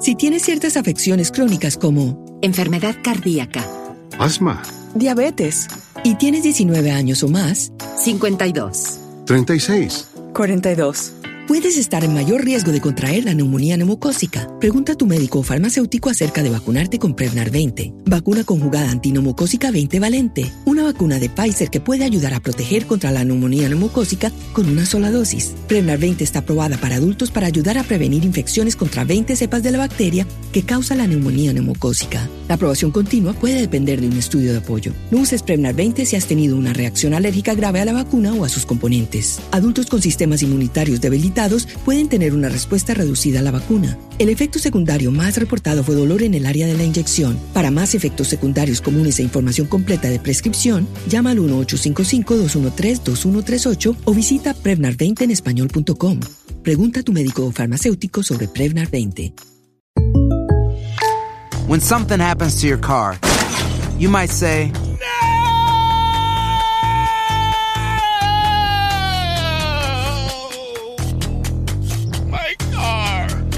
Si tienes ciertas afecciones crónicas como enfermedad cardíaca, asma, diabetes y tienes 19 años o más, 52, 36, 42. Puedes estar en mayor riesgo de contraer la neumonía neumocócica. Pregunta a tu médico o farmacéutico acerca de vacunarte con Prevnar 20, vacuna conjugada antineumocócica 20 valente, vacuna de Pfizer que puede ayudar a proteger contra la neumonía neumocócica con una sola dosis. Prevnar 20 está aprobada para adultos para ayudar a prevenir infecciones contra 20 cepas de la bacteria que causa la neumonía neumocócica. La aprobación continua puede depender de un estudio de apoyo. No uses Prevnar 20 si has tenido una reacción alérgica grave a la vacuna o a sus componentes. Adultos con sistemas inmunitarios debilitados pueden tener una respuesta reducida a la vacuna. El efecto secundario más reportado fue dolor en el área de la inyección. Para más efectos secundarios comunes e información completa de prescripción, llama al 1-855-213-2138 o visita Prevnar20 en español.com. Pregunta a tu médico o farmacéutico sobre Prevnar 20. When something happens to your car, you might say,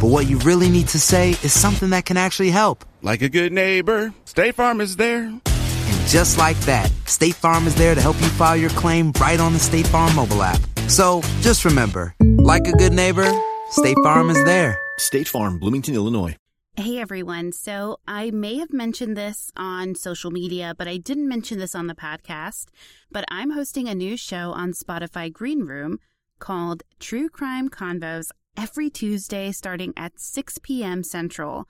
But what you really need to say is something that can actually help. Like a good neighbor, State Farm is there. And just like that, State Farm is there to help you file your claim right on the State Farm mobile app. So just remember, like a good neighbor, State Farm is there. State Farm, Bloomington, Illinois. Hey everyone. So I may have mentioned this on social media, but I didn't mention this on the podcast. But I'm hosting a new show on Spotify Green Room called True Crime Convos every Tuesday starting at 6 p.m. Central.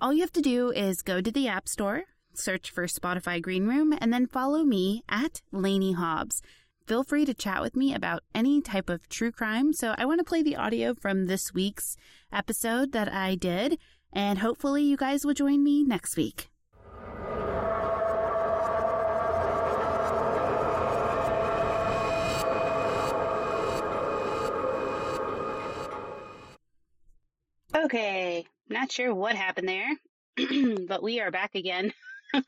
All you have to do is go to the App Store, search for Spotify Green Room, and then follow me at Lanie Hobbs. Feel free to chat with me about any type of true crime. So, I want to play the audio from this week's episode that I did, and hopefully, you guys will join me next week. Okay, not sure what happened there, but we are back again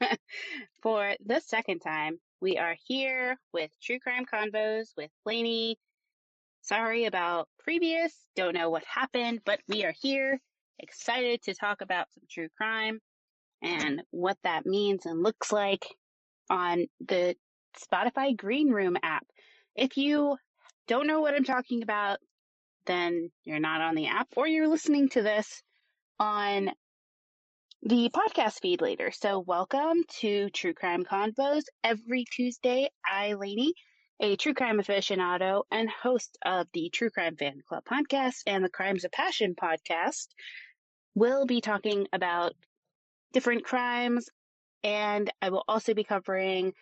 for the second time. We are here with True Crime Convos with Lanie. Sorry about previous, don't know what happened, but we are here, excited to talk about some true crime and what that means and looks like on the Spotify Green Room app. If you don't know what I'm talking about, then you're not on the app or you're listening to this on the podcast feed later. So, welcome to True Crime Convos. Every Tuesday, I, Lanie, a true crime aficionado and host of the True Crime Fan Club podcast and the Crimes of Passion podcast, will be talking about different crimes. And I will also be covering,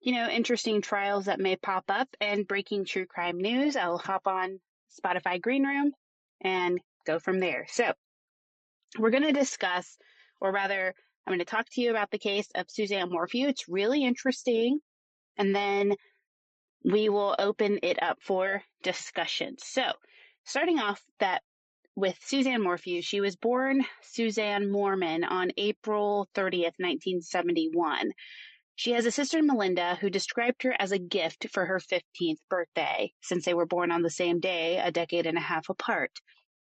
you know, interesting trials that may pop up and breaking true crime news. I will hop on Spotify Green Room and go from there. So, we're going to discuss, or rather, I'm going to talk to you about the case of Suzanne Morphew. It's really interesting. And then we will open it up for discussion. So, starting off that with Suzanne Morphew, she was born Suzanne Moorman on April 30th, 1971. She has a sister, Melinda, who described her as a gift for her 15th birthday, since they were born on the same day, a decade and a half apart.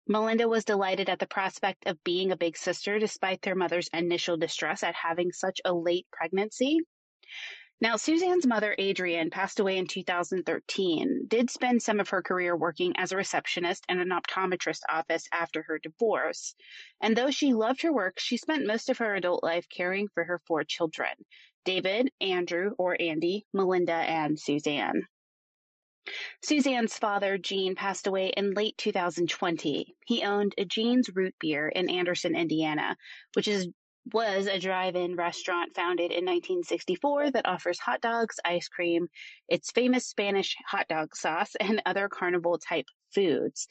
Melinda was delighted at the prospect of being a big sister despite their mother's initial distress at having such a late pregnancy. Now, Suzanne's mother, Adrienne, passed away in 2013, did spend some of her career working as a receptionist in an optometrist office after her divorce. And though she loved her work, she spent most of her adult life caring for her four children. David, Andrew, or Andy, Melinda, and Suzanne. Suzanne's father, Gene, passed away in late 2020. He owned a Gene's Root Beer in Anderson, Indiana, which is was a drive-in restaurant founded in 1964 that offers hot dogs, ice cream, its famous Spanish hot dog sauce, and other carnival type foods.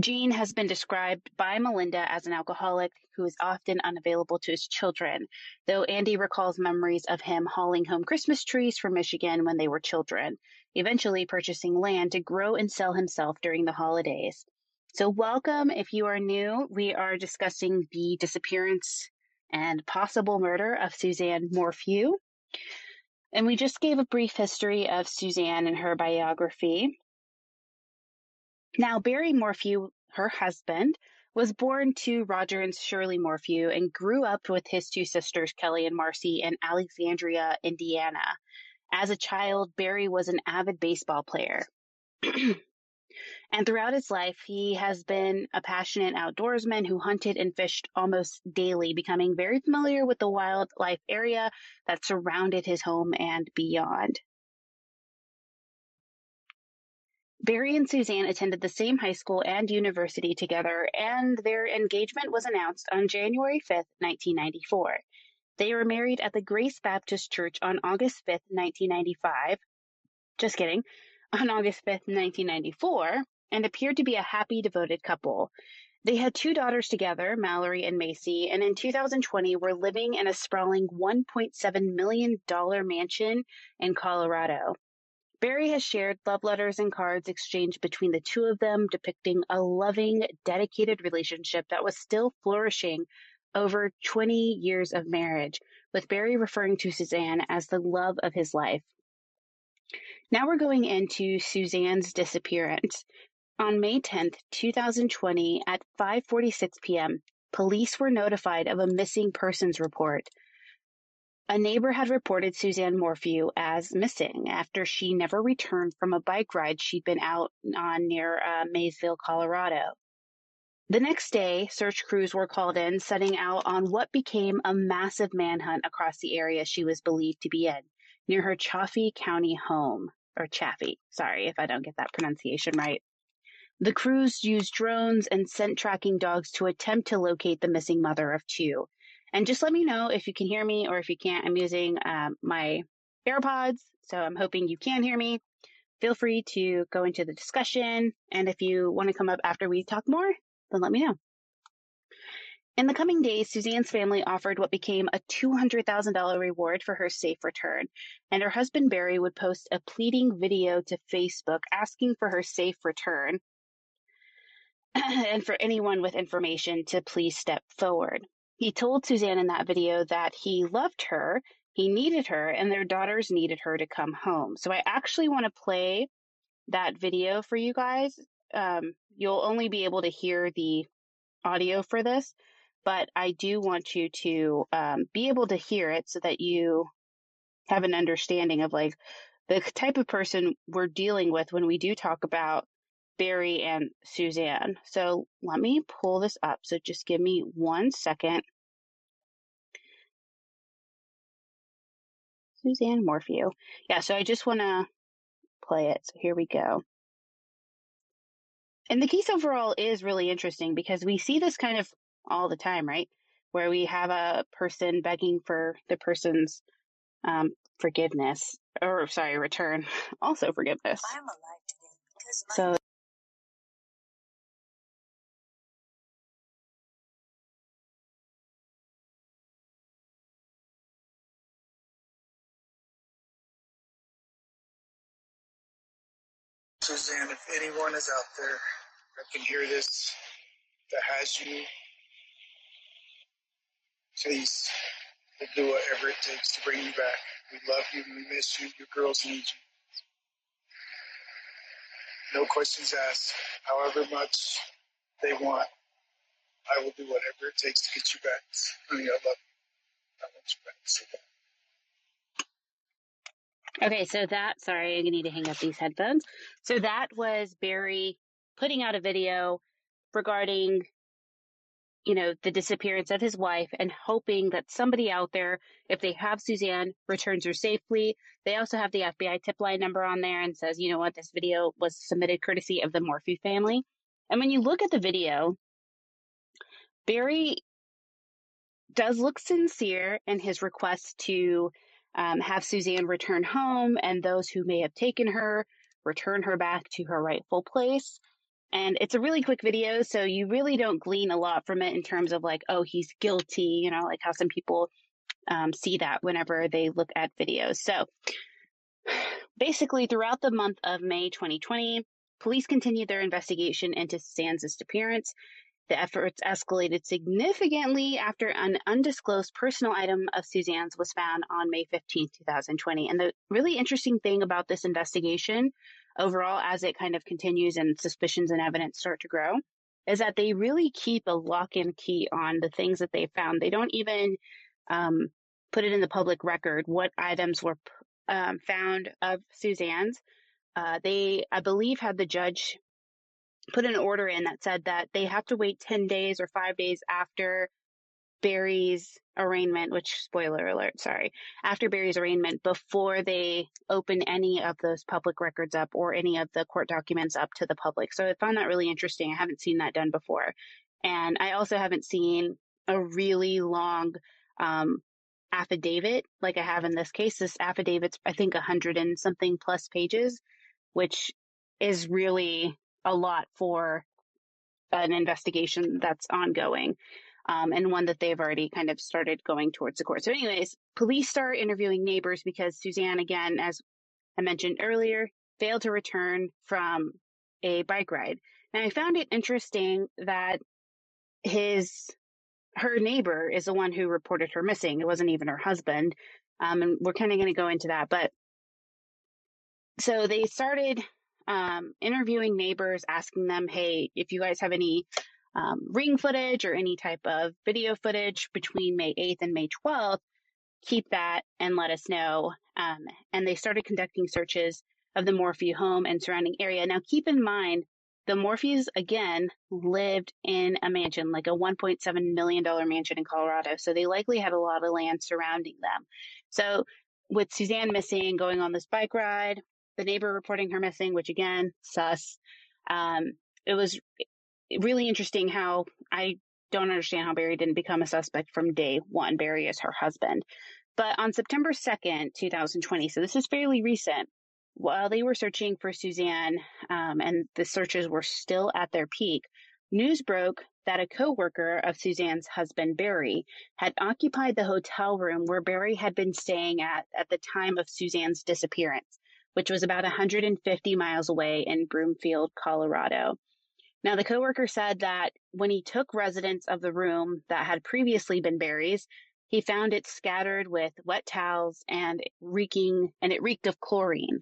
Gene has been described by Melinda as an alcoholic who is often unavailable to his children, though Andy recalls memories of him hauling home Christmas trees from Michigan when they were children, eventually purchasing land to grow and sell himself during the holidays. So, welcome if you are new. We are discussing the disappearance and possible murder of Suzanne Morphew. And we just gave a brief history of Suzanne and her biography. Now, Barry Morphew, her husband, was born to Roger and Shirley Morphew and grew up with his two sisters, Kelly and Marcy, in Alexandria, Indiana. As a child, Barry was an avid baseball player. and throughout his life, he has been a passionate outdoorsman who hunted and fished almost daily, becoming very familiar with the wildlife area that surrounded his home and beyond. Barry and Suzanne attended the same high school and university together, and their engagement was announced on January 5th, 1994. They were married at the Grace Baptist Church on August 5th, 1995. Just kidding. On August 5th, 1994, and appeared to be a happy, devoted couple. They had two daughters together, Mallory and Macy, and in 2020 were living in a sprawling $1.7 million mansion in Colorado. Barry has shared love letters and cards exchanged between the two of them, depicting a loving, dedicated relationship that was still flourishing over 20 years of marriage, with Barry referring to Suzanne as the love of his life. Now we're going into Suzanne's disappearance. On May 10th, 2020 at 5:46 p.m., police were notified of a missing persons report. A neighbor had reported Suzanne Morphew as missing after she never returned from a bike ride she'd been out on near uh, Maysville, Colorado. The next day, search crews were called in, setting out on what became a massive manhunt across the area she was believed to be in, near her Chaffee County home. Or Chaffee, sorry if I don't get that pronunciation right. The crews used drones and scent tracking dogs to attempt to locate the missing mother of two. And just let me know if you can hear me or if you can't. I'm using um, my AirPods, so I'm hoping you can hear me. Feel free to go into the discussion. And if you want to come up after we talk more, then let me know. In the coming days, Suzanne's family offered what became a $200,000 reward for her safe return, and her husband Barry would post a pleading video to Facebook asking for her safe return and for anyone with information to please step forward. He told Suzanne in that video that he loved her, he needed her, and their daughters needed her to come home. So I actually want to play that video for you guys. Um, you'll only be able to hear the audio for this, but I do want you to um, be able to hear it so that you have an understanding of like the type of person we're dealing with when we do talk about Barry and Suzanne. So let me pull this up. So just give me one second. Suzanne Morphew. Yeah, so I just want to play it. So here we go. And the case overall is really interesting because we see this kind of all the time, right? Where we have a person begging for the person's um, forgiveness, or sorry, return, also forgiveness. So Suzanne, if anyone is out there that can hear this, that has you, please we'll do whatever it takes to bring you back. We love you. We miss you. Your girls need you. No questions asked. However much they want, I will do whatever it takes to get you back. Honey, I love you. I want you back. So Okay, so that, sorry, I'm going to need to hang up these headphones. So that was Barry putting out a video regarding, you know, the disappearance of his wife and hoping that somebody out there, if they have Suzanne, returns her safely. They also have the FBI tip line number on there and says, you know what, this video was submitted courtesy of the Morphew family. And when you look at the video, Barry does look sincere in his request to um, have Suzanne return home and those who may have taken her return her back to her rightful place. And it's a really quick video, so you really don't glean a lot from it in terms of like, oh, he's guilty, you know, like how some people um, see that whenever they look at videos. So basically, throughout the month of May 2020, police continued their investigation into Suzanne's disappearance the efforts escalated significantly after an undisclosed personal item of Suzanne's was found on May 15, 2020. And the really interesting thing about this investigation overall, as it kind of continues and suspicions and evidence start to grow, is that they really keep a lock and key on the things that they found. They don't even um, put it in the public record what items were um, found of Suzanne's. Uh, they, I believe, had the judge put an order in that said that they have to wait 10 days or five days after Barry's arraignment, which spoiler alert, sorry, after Barry's arraignment before they open any of those public records up or any of the court documents up to the public. So I found that really interesting. I haven't seen that done before. And I also haven't seen a really long um, affidavit like I have in this case. This affidavit's, I think, a hundred and something plus pages, which is really a lot for an investigation that's ongoing um, and one that they've already kind of started going towards the court. So, anyways, police start interviewing neighbors because Suzanne, again, as I mentioned earlier, failed to return from a bike ride. Now, I found it interesting that his her neighbor is the one who reported her missing. It wasn't even her husband. Um, and we're kind of going to go into that. But so they started um, interviewing neighbors, asking them, hey, if you guys have any um, ring footage or any type of video footage between May 8th and May 12th, keep that and let us know. Um, and they started conducting searches of the Morphew home and surrounding area. Now, keep in mind, the Morphews again lived in a mansion, like a $1.7 million mansion in Colorado. So they likely had a lot of land surrounding them. So with Suzanne missing, going on this bike ride, the neighbor reporting her missing, which again, sus. Um, it was really interesting how I don't understand how Barry didn't become a suspect from day one. Barry is her husband. But on September 2nd, 2020, so this is fairly recent, while they were searching for Suzanne um, and the searches were still at their peak, news broke that a coworker of Suzanne's husband, Barry, had occupied the hotel room where Barry had been staying at at the time of Suzanne's disappearance, which was about 150 miles away in Broomfield, Colorado. Now, the coworker said that when he took residence of the room that had previously been Barry's, he found it scattered with wet towels and reeking, and it reeked of chlorine.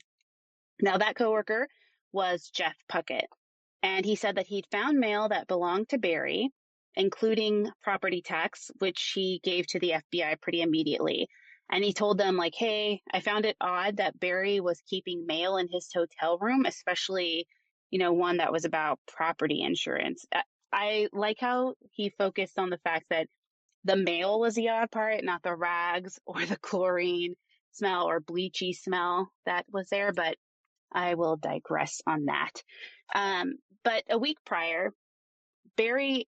Now, that coworker was Jeff Puckett, and he said that he'd found mail that belonged to Barry, including property tax, which he gave to the FBI pretty immediately. And he told them, like, hey, I found it odd that Barry was keeping mail in his hotel room, especially you know, one that was about property insurance. I like how he focused on the fact that the mail was the odd part, not the rags or the chlorine smell or bleachy smell that was there, but I will digress on that. Um, but a week prior, Barry,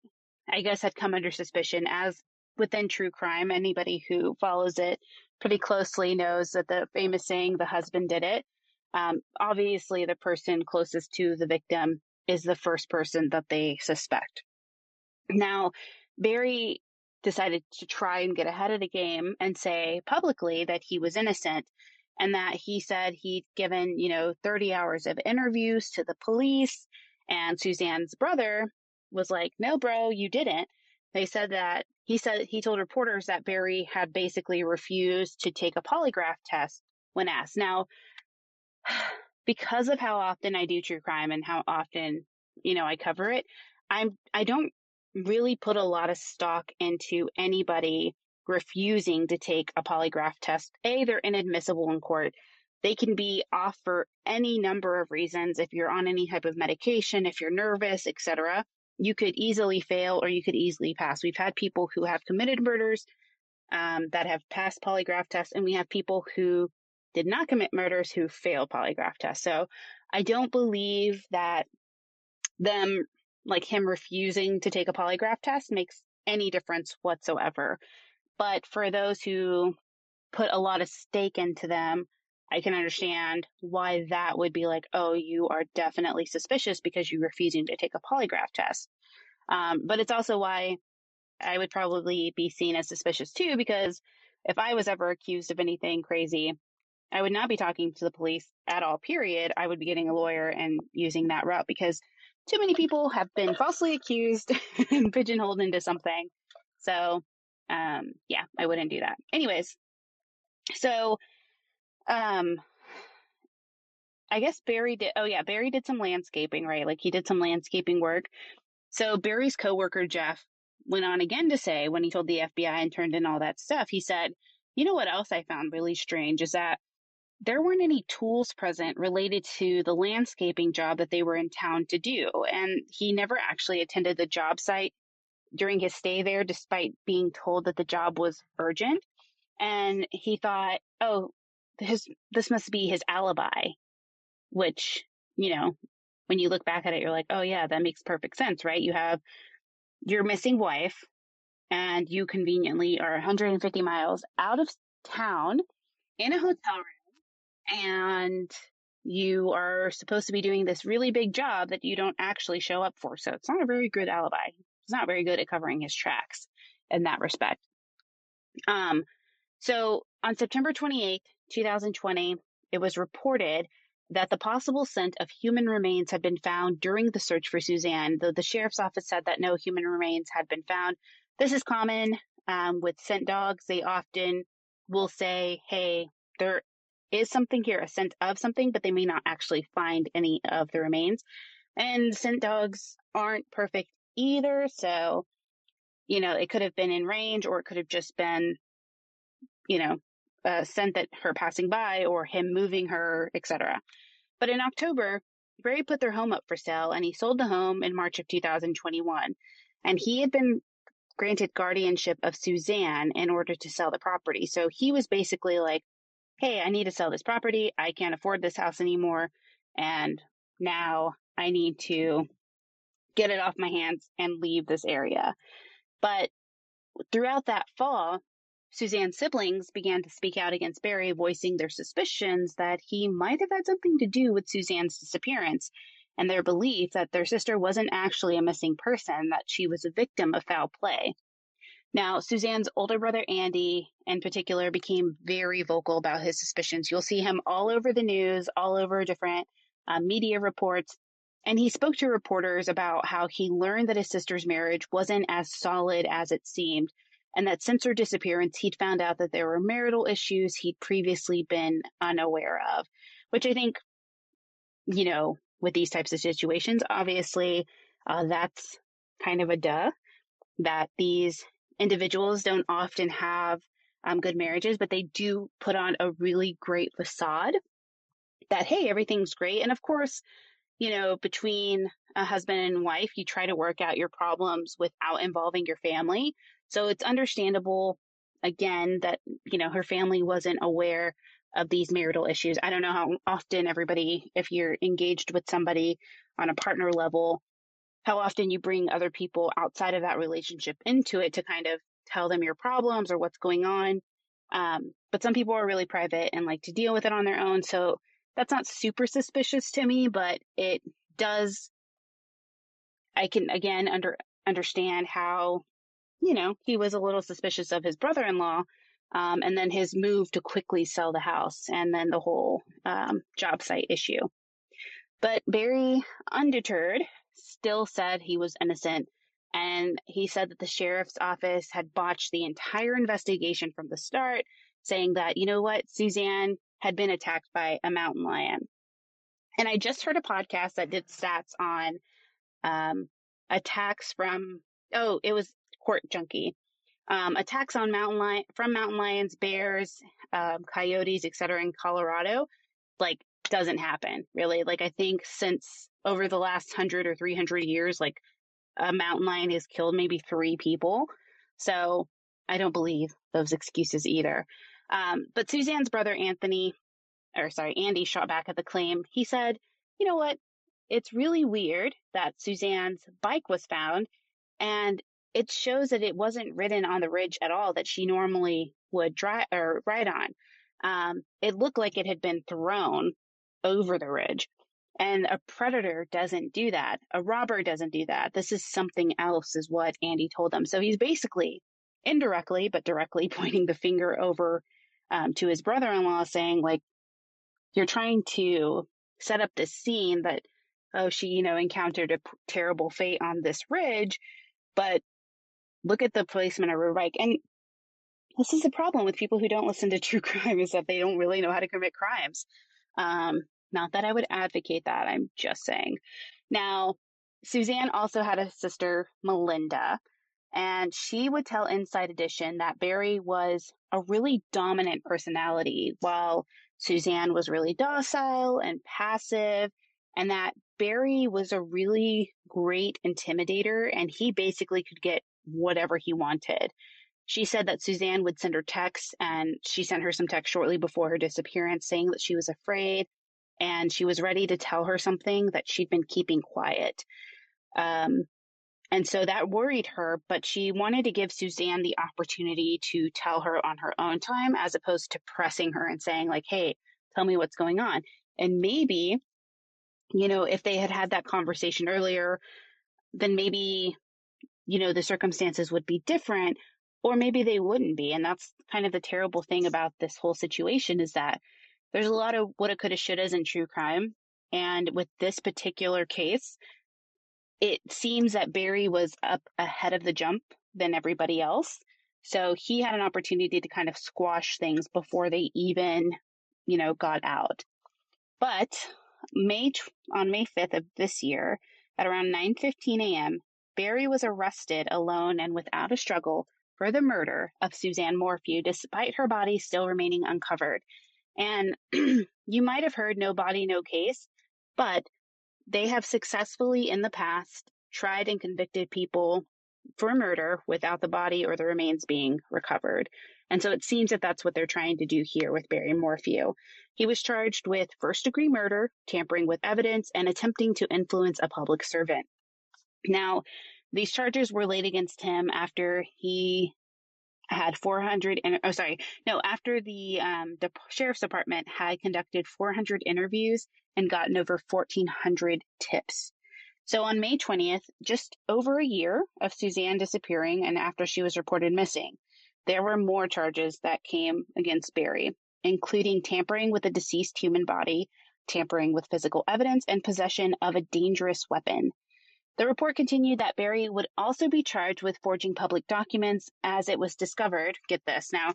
I guess, had come under suspicion as within true crime. Anybody who follows it pretty closely knows that the famous saying, the husband did it. Um, obviously, the person closest to the victim is the first person that they suspect. Now, Barry decided to try and get ahead of the game and say publicly that he was innocent and that he said he'd given, you know, 30 hours of interviews to the police. And Suzanne's brother was like, no, bro, you didn't. They said that he said he told reporters that Barry had basically refused to take a polygraph test when asked. Now, because of how often I do true crime and how often, you know, I cover it, I'm I don't really put a lot of stock into anybody refusing to take a polygraph test. A, they're inadmissible in court. They can be off for any number of reasons. If you're on any type of medication, if you're nervous, etc., you could easily fail or you could easily pass. We've had people who have committed murders um, that have passed polygraph tests, and we have people who did not commit murders who failed polygraph tests. So I don't believe that them, like him refusing to take a polygraph test makes any difference whatsoever. But for those who put a lot of stake into them, I can understand why that would be like, oh, you are definitely suspicious because you're refusing to take a polygraph test. Um, but it's also why I would probably be seen as suspicious too, because if I was ever accused of anything crazy, I would not be talking to the police at all, period. I would be getting a lawyer and using that route because too many people have been falsely accused and pigeonholed into something. So, um, yeah, I wouldn't do that. Anyways, so, um, I guess Barry did, oh yeah, Barry did some landscaping, right? Like he did some landscaping work. So Barry's coworker, Jeff, went on again to say when he told the FBI and turned in all that stuff, he said, you know what else I found really strange is that there weren't any tools present related to the landscaping job that they were in town to do. And he never actually attended the job site during his stay there, despite being told that the job was urgent. And he thought, oh, his, this must be his alibi, which, you know, when you look back at it, you're like, oh yeah, that makes perfect sense, right? You have your missing wife and you conveniently are 150 miles out of town in a hotel room and you are supposed to be doing this really big job that you don't actually show up for. So it's not a very good alibi. He's not very good at covering his tracks in that respect. Um, so on September 28th, 2020, it was reported that the possible scent of human remains had been found during the search for Suzanne, though the sheriff's office said that no human remains had been found. This is common um, with scent dogs. They often will say, hey, there is something here, a scent of something, but they may not actually find any of the remains. And scent dogs aren't perfect either. So, you know, it could have been in range or it could have just been, you know, a scent that her passing by or him moving her, etc. But in October, Barry put their home up for sale and he sold the home in March of 2021. And he had been granted guardianship of Suzanne in order to sell the property. So he was basically like, Hey, I need to sell this property. I can't afford this house anymore. And now I need to get it off my hands and leave this area. But throughout that fall, Suzanne's siblings began to speak out against Barry, voicing their suspicions that he might have had something to do with Suzanne's disappearance and their belief that their sister wasn't actually a missing person, that she was a victim of foul play. Now, Suzanne's older brother Andy, in particular, became very vocal about his suspicions. You'll see him all over the news, all over different uh, media reports, and he spoke to reporters about how he learned that his sister's marriage wasn't as solid as it seemed, and that since her disappearance, he'd found out that there were marital issues he'd previously been unaware of, which I think, you know, with these types of situations, obviously, uh, that's kind of a duh that these individuals don't often have um, good marriages, but they do put on a really great facade that, hey, everything's great. And of course, you know, between a husband and wife, you try to work out your problems without involving your family. So it's understandable, again, that, you know, her family wasn't aware of these marital issues. I don't know how often everybody, if you're engaged with somebody on a partner level, how often you bring other people outside of that relationship into it to kind of tell them your problems or what's going on. Um, but some people are really private and like to deal with it on their own. So that's not super suspicious to me, but it does. I can again under understand how, you know, he was a little suspicious of his brother-in-law, um, and then his move to quickly sell the house, and then the whole um, job site issue. But Barry, undeterred, still said he was innocent, and he said that the sheriff's office had botched the entire investigation from the start, saying that, you know what, Suzanne, had been attacked by a mountain lion. And I just heard a podcast that did stats on um, attacks from, oh, it was Junkie. Um, attacks on mountain lion from mountain lions, bears, um, coyotes, etc. in Colorado, like doesn't happen really. Like I think since over the last hundred or three hundred years, like a mountain lion has killed maybe three people. So I don't believe those excuses either. Um, but Suzanne's brother Anthony, or sorry, Andy shot back at the claim. He said, you know what? It's really weird that Suzanne's bike was found and it shows that it wasn't ridden on the ridge at all that she normally would drive or ride on. Um, it looked like it had been thrown over the ridge. And a predator doesn't do that. A robber doesn't do that. This is something else, is what Andy told them. So he's basically indirectly, but directly pointing the finger over um, to his brother-in-law saying like, you're trying to set up this scene that, oh, she, you know, encountered a p- terrible fate on this ridge, but look at the placement of her bike. And this is the problem with people who don't listen to true crime is that they don't really know how to commit crimes. Um, not that I would advocate that. I'm just saying. Now, Suzanne also had a sister, Melinda, and she would tell Inside Edition that Barry was a really dominant personality, while Suzanne was really docile and passive, and that Barry was a really great intimidator, and he basically could get whatever he wanted. She said that Suzanne would send her texts, and she sent her some text shortly before her disappearance saying that she was afraid and she was ready to tell her something that she'd been keeping quiet. Um, and so that worried her, but she wanted to give Suzanne the opportunity to tell her on her own time as opposed to pressing her and saying, like, hey, tell me what's going on. And maybe, you know, if they had had that conversation earlier, then maybe, you know, the circumstances would be different, or maybe they wouldn't be. And that's kind of the terrible thing about this whole situation is that there's a lot of what it could have, should have in true crime. And with this particular case, it seems that Barry was up ahead of the jump than everybody else. So he had an opportunity to kind of squash things before they even, you know, got out. But May on May 5th of this year, at around 9:15 a.m., Barry was arrested alone and without a struggle for the murder of Suzanne Morphew, despite her body still remaining uncovered. And you might have heard no body, no case, but they have successfully in the past tried and convicted people for murder without the body or the remains being recovered. And so it seems that that's what they're trying to do here with Barry Morphew. He was charged with first degree murder, tampering with evidence, and attempting to influence a public servant. Now, these charges were laid against him after he had 400 and oh sorry no after the um, the sheriff's department had conducted 400 interviews and gotten over 1400 tips. So on may 20th just over a year of suzanne disappearing and after she was reported missing there were more charges that came against barry including tampering with a deceased human body tampering with physical evidence and possession of a dangerous weapon the report continued that Barry would also be charged with forging public documents as it was discovered. Get this now,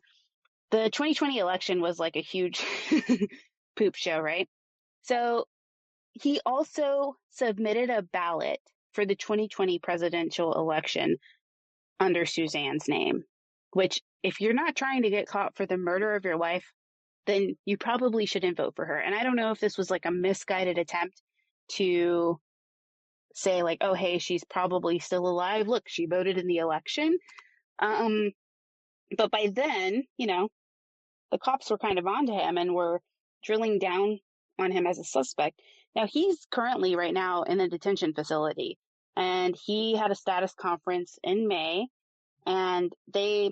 the 2020 election was like a huge poop show, right? So he also submitted a ballot for the 2020 presidential election under Suzanne's name, which, if you're not trying to get caught for the murder of your wife, then you probably shouldn't vote for her. And I don't know if this was like a misguided attempt to say like, oh, hey, she's probably still alive. Look, she voted in the election. Um, but by then, you know, the cops were kind of onto him and were drilling down on him as a suspect. Now he's currently right now in a detention facility and he had a status conference in May and they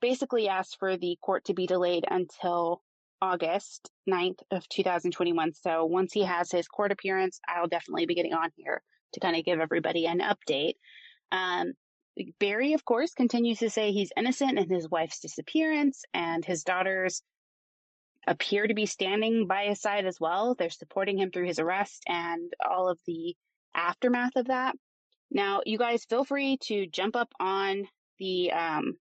basically asked for the court to be delayed until August 9th of 2021. So once he has his court appearance, I'll definitely be getting on here to kind of give everybody an update. Um, Barry, of course, continues to say he's innocent in his wife's disappearance, and his daughters appear to be standing by his side as well. They're supporting him through his arrest and all of the aftermath of that. Now, you guys feel free to jump up on the um,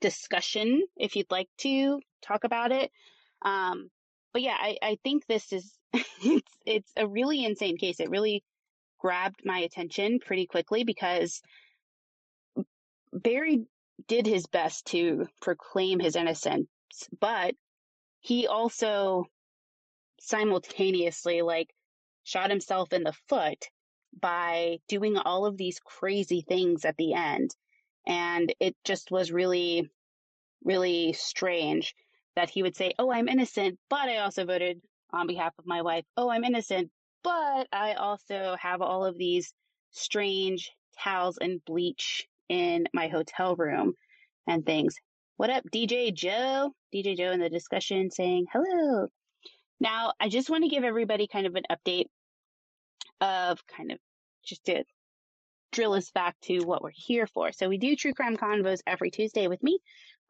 discussion if you'd like to talk about it. Um, but yeah, I, I think this is it's it's a really insane case. It really grabbed my attention pretty quickly because Barry did his best to proclaim his innocence, but he also simultaneously like shot himself in the foot by doing all of these crazy things at the end. And it just was really, really strange that he would say, Oh, I'm innocent, but I also voted on behalf of my wife. Oh, I'm innocent, but I also have all of these strange towels and bleach in my hotel room and things. What up, DJ Joe? DJ Joe in the discussion saying hello. Now, I just want to give everybody kind of an update of kind of just to drill us back to what we're here for. So we do true crime convos every Tuesday with me.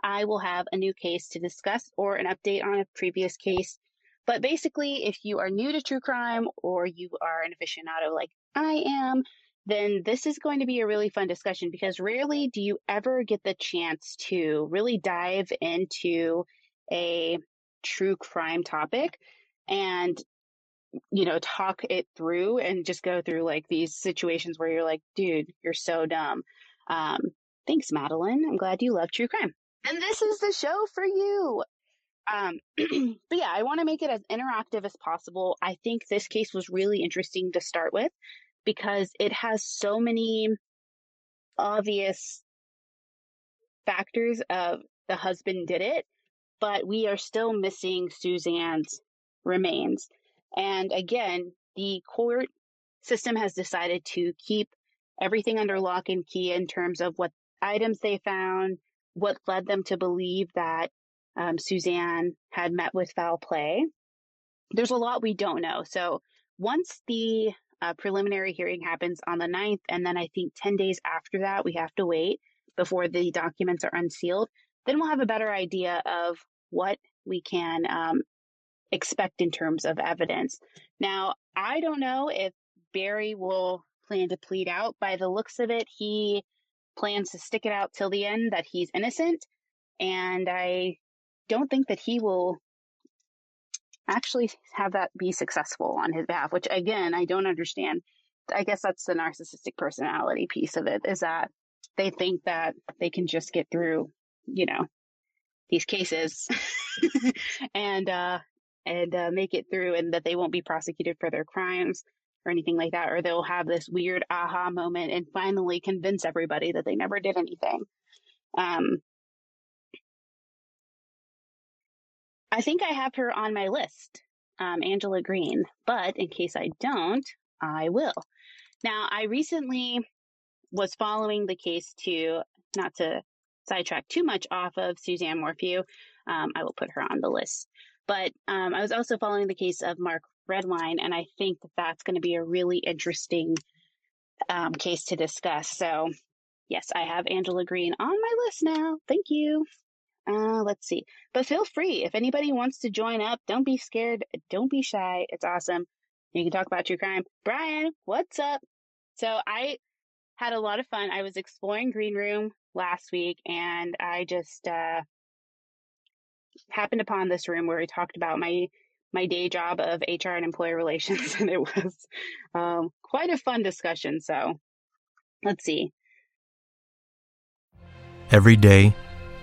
I will have a new case to discuss or an update on a previous case but basically, if you are new to true crime or you are an aficionado like I am, then this is going to be a really fun discussion because rarely do you ever get the chance to really dive into a true crime topic and you know, talk it through and just go through like these situations where you're like, dude, you're so dumb. Um, thanks, Madeline. I'm glad you love true crime. And this is the show for you. Um, but yeah, I want to make it as interactive as possible. I think this case was really interesting to start with because it has so many obvious factors of the husband did it, but we are still missing Suzanne's remains. And again, the court system has decided to keep everything under lock and key in terms of what items they found, what led them to believe that um, Suzanne had met with foul play. There's a lot we don't know. So once the uh, preliminary hearing happens on the 9th, and then I think 10 days after that, we have to wait before the documents are unsealed, then we'll have a better idea of what we can um, expect in terms of evidence. Now, I don't know if Barry will plan to plead out. By the looks of it, he plans to stick it out till the end that he's innocent. And I don't think that he will actually have that be successful on his behalf, which again, I don't understand. I guess that's the narcissistic personality piece of it is that they think that they can just get through, you know, these cases and, uh, and uh, make it through and that they won't be prosecuted for their crimes or anything like that, or they'll have this weird aha moment and finally convince everybody that they never did anything. Um, I think I have her on my list, um, Angela Green, but in case I don't, I will. Now, I recently was following the case to, not to sidetrack too much off of Suzanne Morphew. Um, I will put her on the list. But um, I was also following the case of Mark Redwine, and I think that that's going to be a really interesting um, case to discuss. So, yes, I have Angela Green on my list now. Thank you. Uh, let's see. But feel free if anybody wants to join up. Don't be scared. Don't be shy. It's awesome. You can talk about true crime. Brian, what's up? So I had a lot of fun. I was exploring Green Room last week, and I just uh, happened upon this room where we talked about my my day job of HR and employer relations, and it was um, quite a fun discussion. So let's see. Every day,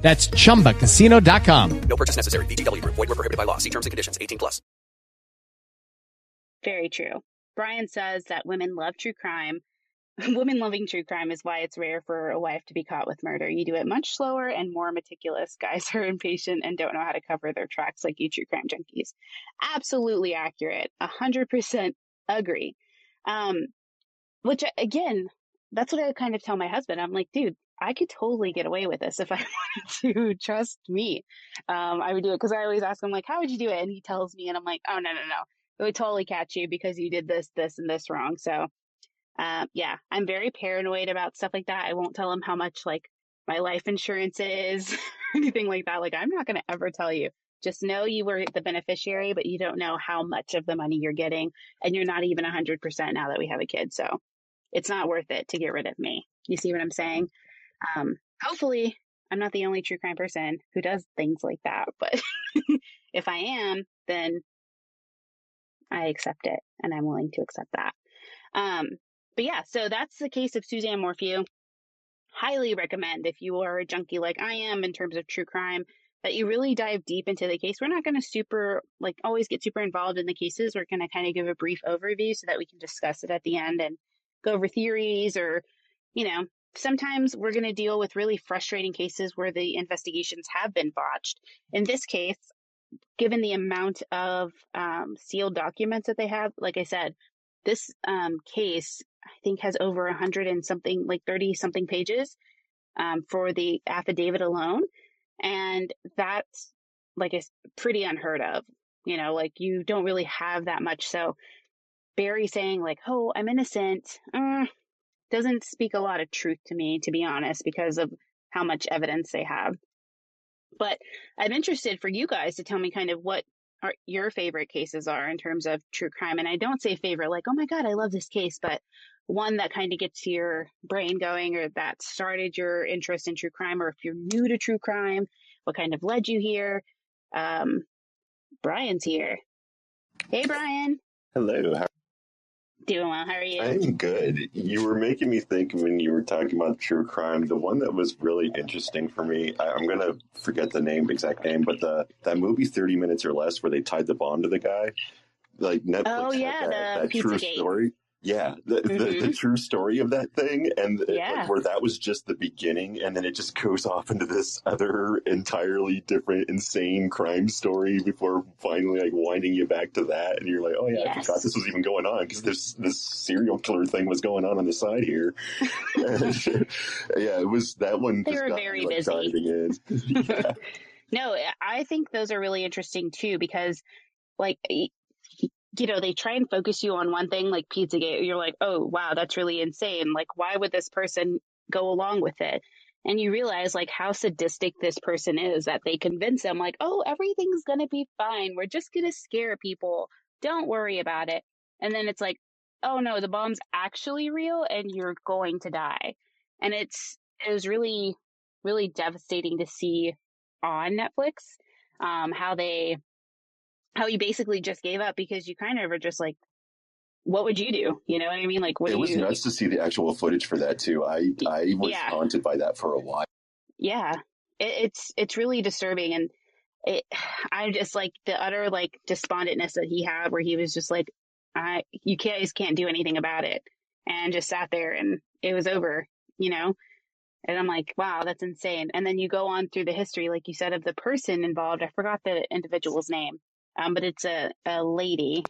That's ChumbaCasino.com. No purchase necessary. VGW. Void were prohibited by law. See terms and conditions. 18 plus. Very true. Brian says that women love true crime. women loving true crime is why it's rare for a wife to be caught with murder. You do it much slower and more meticulous. Guys are impatient and don't know how to cover their tracks like you true crime junkies. Absolutely accurate. A hundred percent agree. Um, which again, that's what I kind of tell my husband. I'm like, dude, I could totally get away with this if I wanted to. Trust me. Um, I would do it because I always ask him, like, how would you do it? And he tells me, and I'm like, oh, no, no, no. It would totally catch you because you did this, this, and this wrong. So, um, yeah, I'm very paranoid about stuff like that. I won't tell him how much, like, my life insurance is, anything like that. Like, I'm not going to ever tell you. Just know you were the beneficiary, but you don't know how much of the money you're getting. And you're not even 100% now that we have a kid. So it's not worth it to get rid of me. You see what I'm saying? Um, hopefully, I'm not the only true crime person who does things like that, but if I am, then I accept it and I'm willing to accept that. Um, but yeah, so that's the case of Suzanne Morphew. Highly recommend if you are a junkie like I am in terms of true crime that you really dive deep into the case. We're not going to super, like, always get super involved in the cases. We're going to kind of give a brief overview so that we can discuss it at the end and go over theories or, you know, sometimes we're going to deal with really frustrating cases where the investigations have been botched. In this case, given the amount of um, sealed documents that they have, like I said, this um, case I think has over a hundred and something, like thirty something pages um, for the affidavit alone, and that's like it's pretty unheard of. You know, like you don't really have that much. So Barry saying like, "Oh, I'm innocent," uh, doesn't speak a lot of truth to me, to be honest, because of how much evidence they have. But I'm interested for you guys to tell me kind of what are your favorite cases are in terms of true crime. And I don't say favorite like, oh my God, I love this case, but one that kind of gets your brain going or that started your interest in true crime, or if you're new to true crime, what kind of led you here. Um, Brian's here. Hey, Brian. Hello. How Doing well. How are you? I'm good. You were making me think when you were talking about true crime. The one that was really interesting for me, I, I'm gonna forget the name, exact name, but the that movie Thirty Minutes or Less, where they tied the bomb to the guy, like Netflix. Oh yeah, that, the that true story. Yeah, the, the, the Mhm. true story of that thing, and Yeah. like, where that was just the beginning, and then it just goes off into this other entirely different, insane crime story before finally like winding you back to that, and you're like, oh yeah, I forgot this was even going on because this this serial killer thing was going on on the side here. And, yeah, it was that one. They just were got me, very like, busy. diving in. yeah. No, I think those are really interesting too because, like, y- you know, they try and focus you on one thing, like Pizzagate. You're like, oh, wow, that's really insane. Like, why would this person go along with it? And you realize, like, how sadistic this person is that they convince them, like, oh, everything's going to be fine. We're just going to scare people. Don't worry about it. And then it's like, oh no, the bomb's actually real and you're going to die. And it's, it was really, really devastating to see on Netflix, um, how they, how he basically just gave up because you kind of are just like, what would you do? You know what I mean? Like, what It was you? nuts to see the actual footage for that too. I I was Yeah. haunted by that for a while. yeah, it, it's it's really disturbing, and it, I just like the utter like despondentness that he had, where he was just like, I, you guys can't do anything about it, and just sat there, and it was over, you know. And I'm like, wow, that's insane. And then you go on through the history, like you said, of the person involved. I forgot the individual's name, um, but it's a a lady.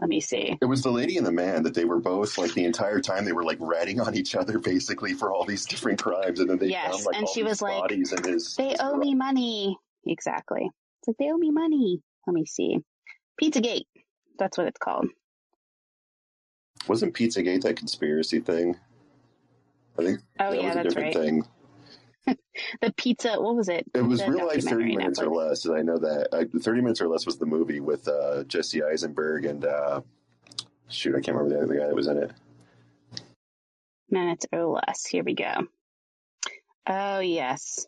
Let me see. It was the lady and the man that they were both like the entire time they were like ratting on each other basically for all these different crimes, and then they Yes, found like and all she these was like, bodies in his. They his owe me money. Exactly. It's like they owe me money. Let me see. Pizzagate. That's what it's called. Wasn't Pizzagate that conspiracy thing? I think Oh, that yeah, was a that's different right. thing. The pizza. What was it? It was The real life thirty minutes or less, and I know that uh, thirty minutes or less was the movie with uh, Jesse Eisenberg and uh, shoot, I can't remember the other guy that was in it. Minutes or less. Here we go. Oh yes.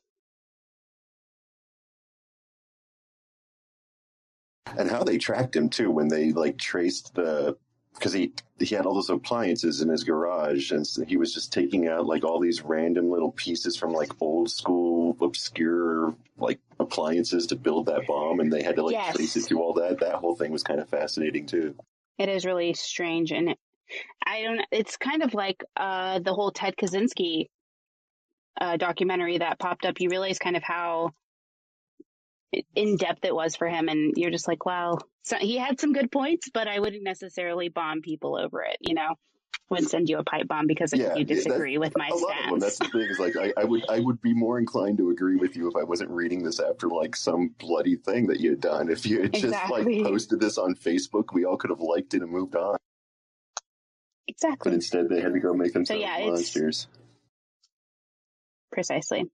and how they tracked him too when they like traced the because he he had all those appliances in his garage and so he was just taking out like all these random little pieces from like old school obscure like appliances to build that bomb and they had to like Yes. trace it through all that that whole thing was kind of fascinating too It is really strange, and it, I don't. It's kind of like uh, the whole Ted Kaczynski uh, documentary that popped up. You realize kind of how in depth it was for him, and you're just like, wow. So he had some good points, but I wouldn't necessarily bomb people over it. You know, wouldn't send you a pipe bomb because Yeah, you yeah, disagree with my a lot of them stance. that's the thing is like I, I would I would be more inclined to agree with you if I wasn't reading this after like some bloody thing that you had done if you had just Exactly. like posted this on Facebook we all could have liked it and moved on Exactly. but instead they had to go make themselves yeah, it's- monsters. Precisely.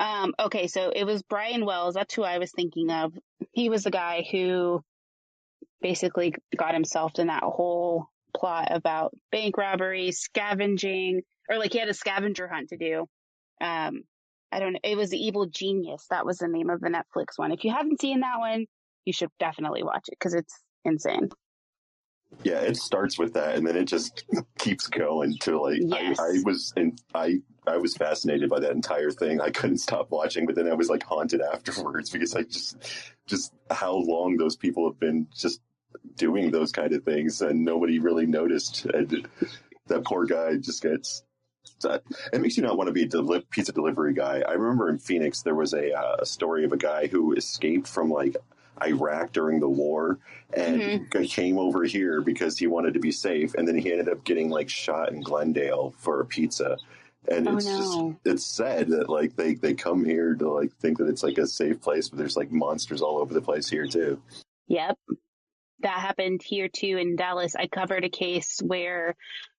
Um, okay, so it was Brian Wells. That's who I was thinking of. He was the guy who basically got himself in that whole plot about bank robbery, scavenging, or like he had a scavenger hunt to do. Um, I don't know. It was the Evil Genius. That was the name of the Netflix one. If you haven't seen that one, you should definitely watch it because it's insane. Yeah, it starts with that and then it just keeps going to like Yes. I, I was and I I was fascinated by that entire thing. I couldn't stop watching, but then I was like haunted afterwards because I just just how long those people have been just doing those kind of things and nobody really noticed. And that poor guy just gets it makes you not want to be a deli- pizza delivery guy. I remember in Phoenix there was a, uh, a story of a guy who escaped from like Iraq during the war and Mm-hmm. came over here because he wanted to be safe, and then he ended up getting like shot in Glendale for a pizza. And Oh, it's no. just it's sad that like they they come here to like think that it's like a safe place, but there's like monsters all over the place here too. Yep. That happened here too in Dallas. I covered a case where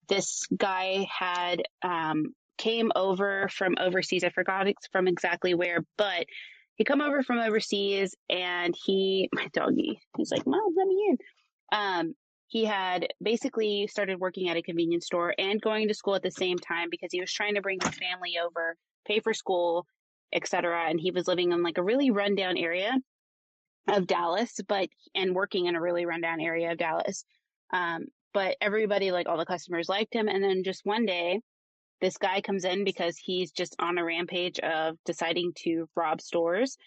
this guy had um, came over from overseas. I forgot from exactly where, but he come over from overseas and he, my doggy, he's like, Mom, let me in. Um, he had basically started working at a convenience store and going to school at the same time because he was trying to bring his family over, pay for school, etc. And he was living in like a really rundown area of Dallas, but and working in a really rundown area of Dallas. Um, but everybody, like all the customers, liked him. And then just one day, this guy comes in because he's just on a rampage of deciding to rob stores.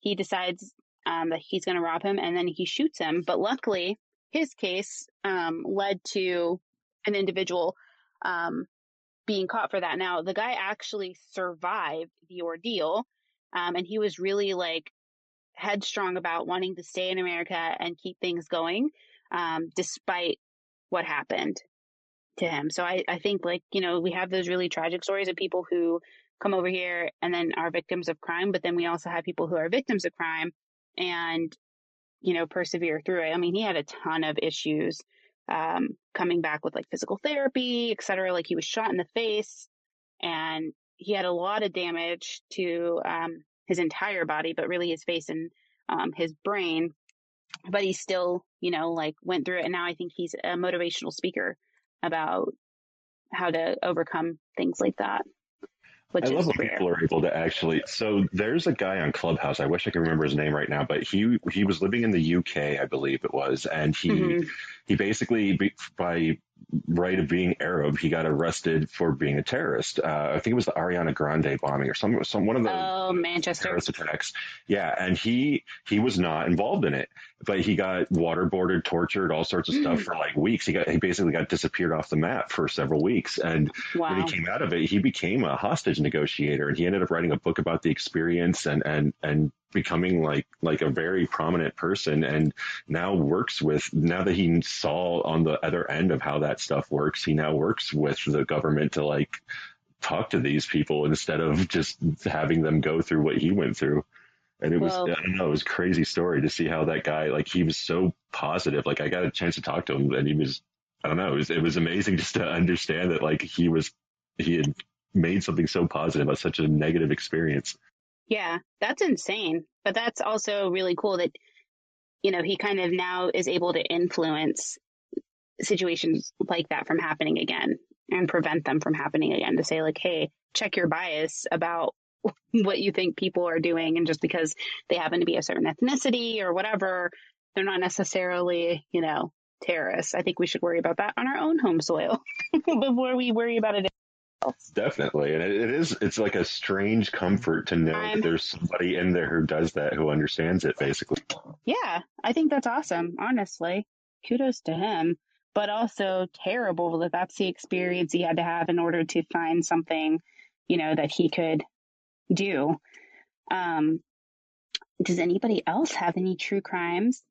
He decides um, that he's going to rob him, and then he shoots him. But luckily, his case um, led to an individual um, being caught for that. Now, the guy actually survived the ordeal, um, and he was really like headstrong about wanting to stay in America and keep things going, um, despite what happened to him. So I, I think like, you know, we have those really tragic stories of people who come over here and then are victims of crime, but then we also have people who are victims of crime and, you know, persevere through it. I mean, he had a ton of issues, um, coming back with like physical therapy, et cetera. Like he was shot in the face and he had a lot of damage to, um, his entire body, but really his face and, um, his brain. But he still, you know, like went through it. And now I think he's a motivational speaker about how to overcome things like that. I love when people are able to actually. So there's a guy on Clubhouse. I wish I could remember his name right now, but he he was living in the UK, I believe it was, and he Mhm. he basically by right of being Arab, he got arrested for being a terrorist. Uh, I think it was the Ariana Grande bombing or some some one of the Oh, Manchester. terrorist attacks. Yeah, and he he was not involved in it, but he got waterboarded, tortured, all sorts of stuff Mm. for like weeks. He got he basically got disappeared off the map for several weeks, and when he came out of it, he became a hostage negotiator, and he ended up writing a book about the experience and and and becoming like like a very prominent person and now works with now that he saw on the other end of how that stuff works he now works with the government to like talk to these people instead of just having them go through what he went through. And it was Well- i don't know it was a crazy story to see how that guy like he was so positive. Like i got a chance to talk to him and he was i don't know it was, it was amazing just to understand that like he was he had made something so positive about such a negative experience Yeah, that's insane. But that's also really cool that, you know, he kind of now is able to influence situations like that from happening again and prevent them from happening again to say like, hey, check your bias about what you think people are doing. And just because they happen to be a certain ethnicity or whatever, they're not necessarily, you know, terrorists. I think we should worry about that on our own home soil before we worry about it. Definitely. And it, it is, it's like a strange comfort to know I'm- that there's somebody in there who does that, who understands it basically. Yeah, I think that's awesome, honestly. Kudos to him, but also terrible that that's the experience he had to have in order to find something, you know, that he could do. Um, does anybody else have any true crimes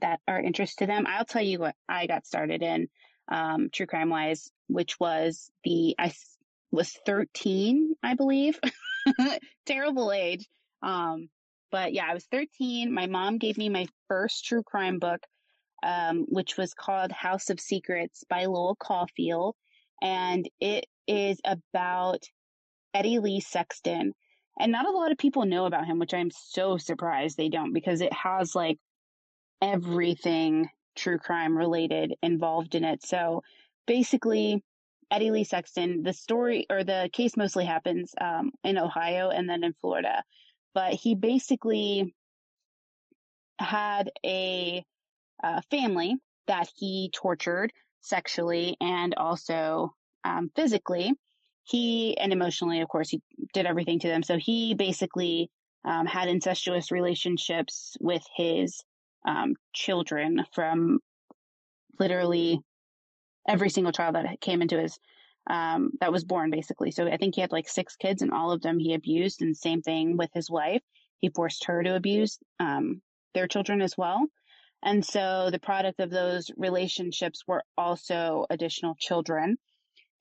that are interest to them? I'll tell you what I got started in, um, true crime wise, which was the, I was 13, I believe. Terrible age. Um, but yeah, I was 13. My mom gave me my first true crime book, um, which was called House of Secrets by Lowell Cauffiel. And it is about Eddie Lee Sexton. And not a lot of people know about him, which I'm so surprised they don't because it has like everything true crime related involved in it. So basically, Eddie Lee Sexton, the story or the case mostly happens um, in Ohio and then in Florida. But he basically had a, uh family that he tortured sexually and also um, physically. He and emotionally, of course, he did everything to them. So he basically um, had incestuous relationships with his um, children from literally every single child that came into his um, that was born basically. So I think he had like six kids and all of them he abused and same thing with his wife. He forced her to abuse, um, their children as well. And so the product of those relationships were also additional children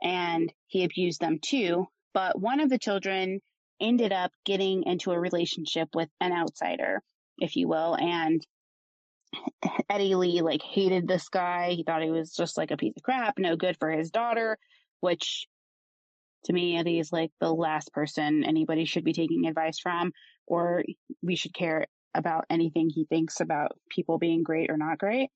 and he abused them too. But one of the children ended up getting into a relationship with an outsider, if you will. And Eddie Lee like hated this guy. He thought he was just like a piece of crap, no good for his daughter, which to me, Eddie is like the last person anybody should be taking advice from, or we should care about anything he thinks about people being great or not great.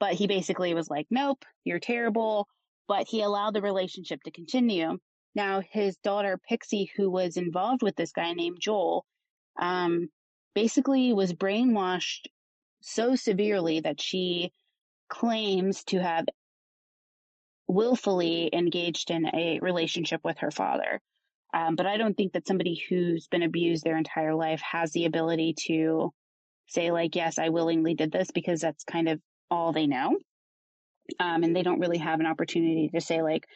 But he basically was like, nope, you're terrible. But he allowed the relationship to continue. Now, his daughter, Pixie, who was involved with this guy named Joel, um, basically was brainwashed so severely that she claims to have willfully engaged in a relationship with her father. Um, but I don't think that somebody who's been abused their entire life has the ability to say, like, yes, I willingly did this because that's kind of all they know. Um, and they don't really have an opportunity to say, like,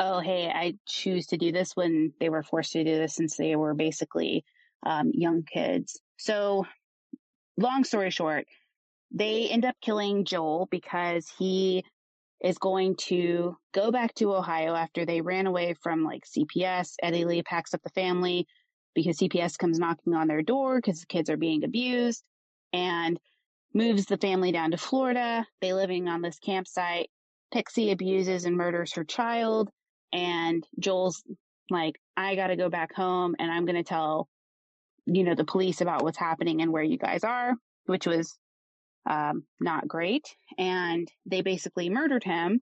oh, hey, I choose to do this when they were forced to do this since they were basically um, young kids. So, long story short, they end up killing Joel because he is going to go back to Ohio after they ran away from like CPS. Eddie Lee packs up the family because CPS comes knocking on their door because the kids are being abused and moves the family down to Florida. They living on this campsite. Pixie abuses and murders her child. And Joel's like, I got to go back home and I'm going to tell, you know, the police about what's happening and where you guys are, which was um, not great. And they basically murdered him.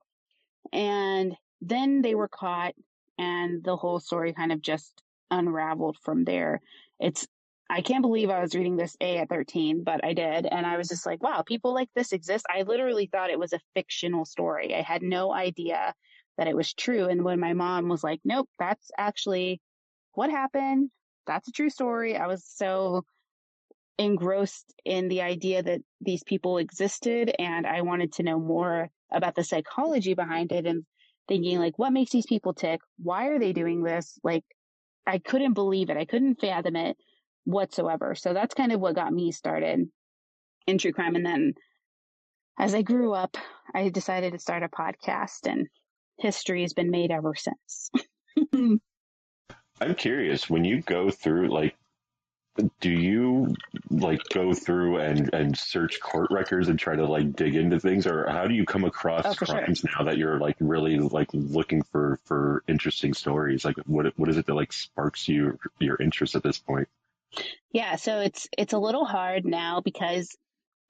And then they were caught and the whole story kind of just unraveled from there. It's, I can't believe I was reading this A at 13, but I did. And I was just like, wow, people like this exist. I literally thought it was a fictional story. I had no idea that it was true. And when my mom was like, nope, that's actually what happened. That's a true story. I was so engrossed in the idea that these people existed and I wanted to know more about the psychology behind it and thinking like, what makes these people tick? Why are they doing this? Like, I couldn't believe it. I couldn't fathom it whatsoever. So that's kind of what got me started in true crime. And then as I grew up, I decided to start a podcast and history has been made ever since. I'm curious when you go through like do you like go through and and search court records and try to like dig into things? Or how do you come across Oh, crimes now that you're like really like looking for for interesting stories? Like what what is it that like sparks you your interest at this point? Yeah, so it's it's a little hard now because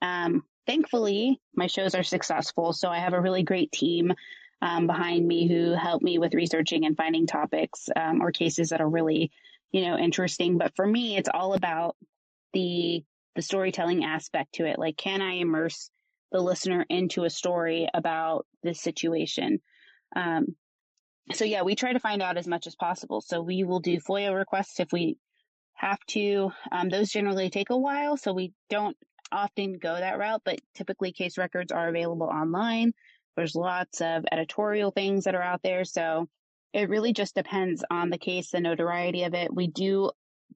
um thankfully my shows are successful. So I have a really great team um, behind me who help me with researching and finding topics um, or cases that are really, you know, interesting. But for me, it's all about the the storytelling aspect to it. Like, can I immerse the listener into a story about this situation? Um, so yeah, we try to find out as much as possible. So we will do FOIA requests if we have to. Um, those generally take a while, so we don't often go that route, but typically case records are available online. There's lots of editorial things that are out there. So it really just depends on the case, the notoriety of it. We do,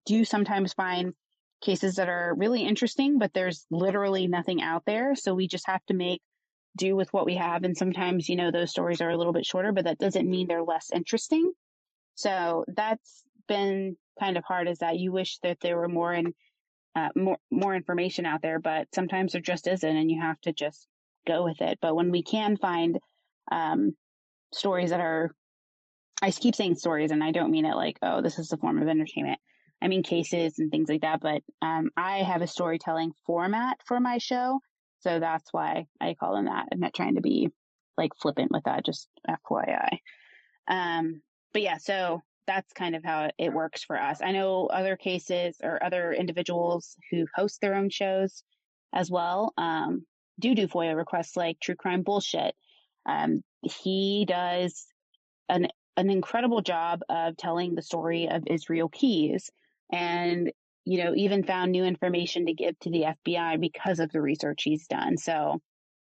do sometimes find cases that are really interesting, but there's literally nothing out there. So we just have to make do with what we have. And sometimes, you know, those stories are a little bit shorter, but that doesn't mean they're less interesting. So that's been kind of hard is that you wish that there were more and uh, more, more information out there, but sometimes there just isn't and you have to just go with it. But when we can find, um, stories that are, I keep saying stories and I don't mean it like, oh, this is a form of entertainment. I mean cases and things like that, but, um, I have a storytelling format for my show. So that's why I call them that. I'm not trying to be like flippant with that, just FYI. Um, but yeah, so that's kind of how it works for us. I know other cases or other individuals who host their own shows as well, um, do do FOIA requests like True Crime Bullshit. Um, he does an, an incredible job of telling the story of Israel Keys and, you know, even found new information to give to the FBI because of the research he's done. So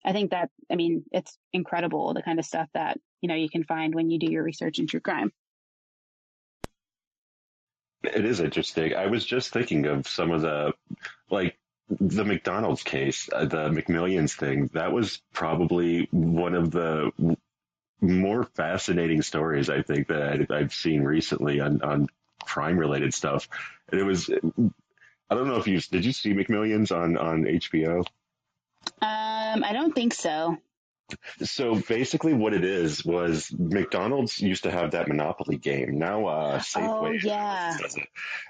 I think that, I mean, it's incredible the kind of stuff that you know, you can find when you do your research in true crime. It is interesting. I was just thinking of some of the, like, the McDonald's case, uh, the McMillions thing. That was probably one of the more fascinating stories I think that I've seen recently on on crime related stuff. And it was, I don't know if you did you see McMillions on on HBO. Um, I don't think so. So basically, what it is was McDonald's used to have that Monopoly game. Now, uh, Safeway oh, yeah. does it,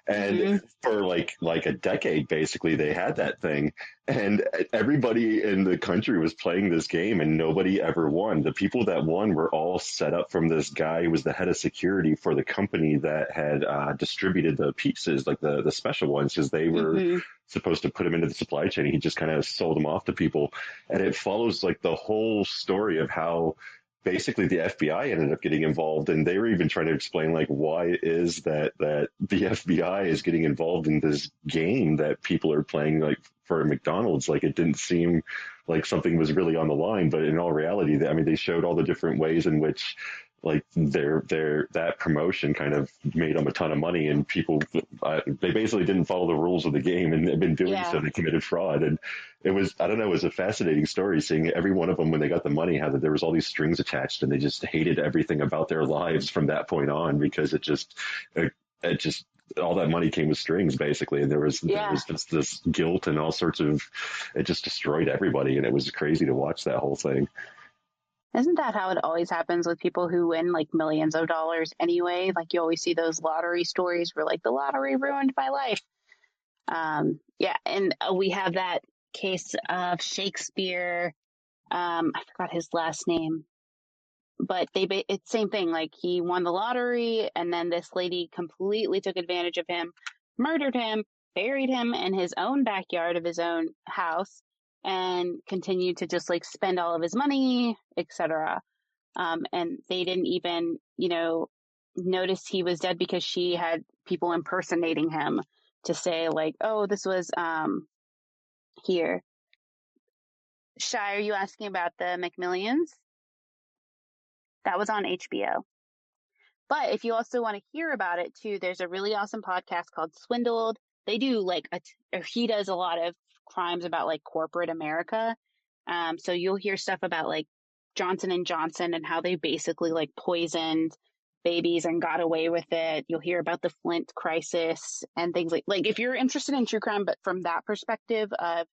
and mm-hmm. for like like a decade, basically, they had that thing, and everybody in the country was playing this game, and nobody ever won. The people that won were all set up from this guy who was the head of security for the company that had uh, distributed the pieces, like the the special ones, because they were. Mm-hmm supposed to put him into the supply chain. He just kind of sold them off to people. And it follows like the whole story of how basically the FBI ended up getting involved and they were even trying to explain like why it is that that the FBI is getting involved in this game that people are playing like for McDonald's like it didn't seem like something was really on the line but in all reality I mean they showed all the different ways in which like their their that promotion kind of made them a ton of money and people uh, they basically didn't follow the rules of the game and they've been doing yeah. so they committed fraud and it was I don't know it was a fascinating story seeing every one of them when they got the money how that there was all these strings attached and they just hated everything about their lives from that point on because it just it, it just all that money came with strings basically and there was yeah. there was just this guilt and all sorts of it just destroyed everybody and it was crazy to watch that whole thing isn't that how it always happens with people who win like millions of dollars anyway? Like you always see those lottery stories where like the lottery ruined my life. Um, yeah, and uh, we have that case of Shakespeare. Um, I forgot his last name, but they it's same thing. Like he won the lottery, and then this lady completely took advantage of him, murdered him, buried him in his own backyard of his own house, and continued to just like spend all of his money, etc. Um, and they didn't even, you know, notice he was dead because she had people impersonating him to say like, "Oh, this was um here." Shy, are you asking about the McMillions? That was on HBO. But if you also want to hear about it too, there's a really awesome podcast called Swindled. They do like a, or he does a lot of crimes about like corporate America. Um, so you'll hear stuff about like Johnson and Johnson and how they basically like poisoned babies and got away with it. You'll hear about the Flint crisis and things like like if you're interested in true crime, but from that perspective of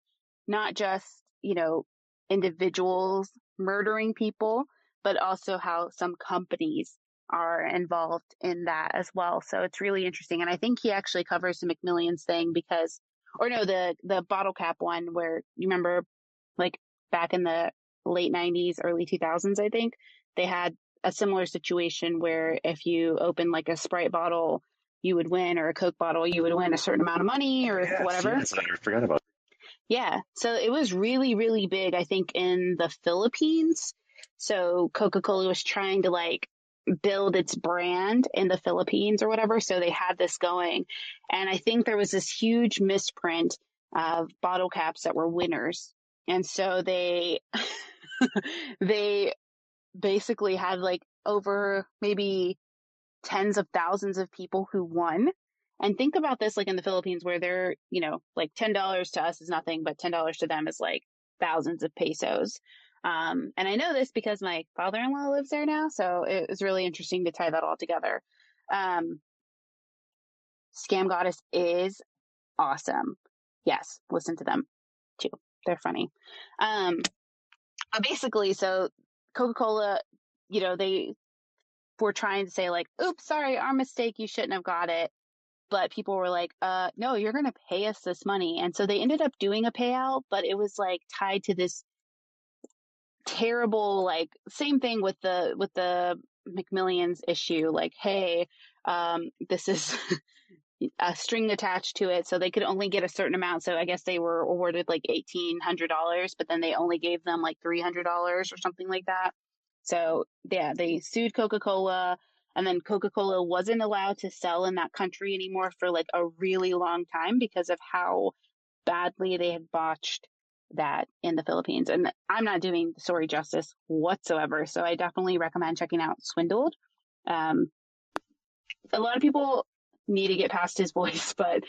not just you know individuals murdering people, but also how some companies are involved in that as well. So it's really interesting. And I think he actually covers the McMillions thing because or no, the the bottle cap one where you remember, like back in the late '90s, early 2000s, I think they had a similar situation where if you open like a Sprite bottle, you would win, or a Coke bottle, you would win a certain amount of money or yes, whatever. Yes, I forgot about. Yeah, so it was really, really big. I think in the Philippines. So Coca Cola was trying to like build its brand in the Philippines or whatever. So they had this going. And I think there was this huge misprint of bottle caps that were winners. And so they, they basically had like over maybe tens of thousands of people who won. And think about this like in the Philippines where they're, you know, like $10 to us is nothing, but $10 to them is like thousands of pesos. Um, and I know this because my father-in-law lives there now, so it was really interesting to tie that all together. Um, Scam Goddess is awesome. Yes, listen to them too. They're funny. Um, but basically, so Coca-Cola, you know, they were trying to say like, oops, sorry, our mistake. You shouldn't have got it. But people were like, uh, no, you're going to pay us this money. And so they ended up doing a payout, but it was like tied to this terrible like same thing with the with the McMillions issue like hey um this is a string attached to it so they could only get a certain amount so I guess they were awarded like $1800 but then they only gave them like $300 or something like that. So yeah they sued Coca-Cola and then Coca-Cola wasn't allowed to sell in that country anymore for like a really long time because of how badly they had botched that in the Philippines. And I'm not doing the story justice whatsoever. So I definitely recommend checking out Swindled. Um, a lot of people need to get past his voice, but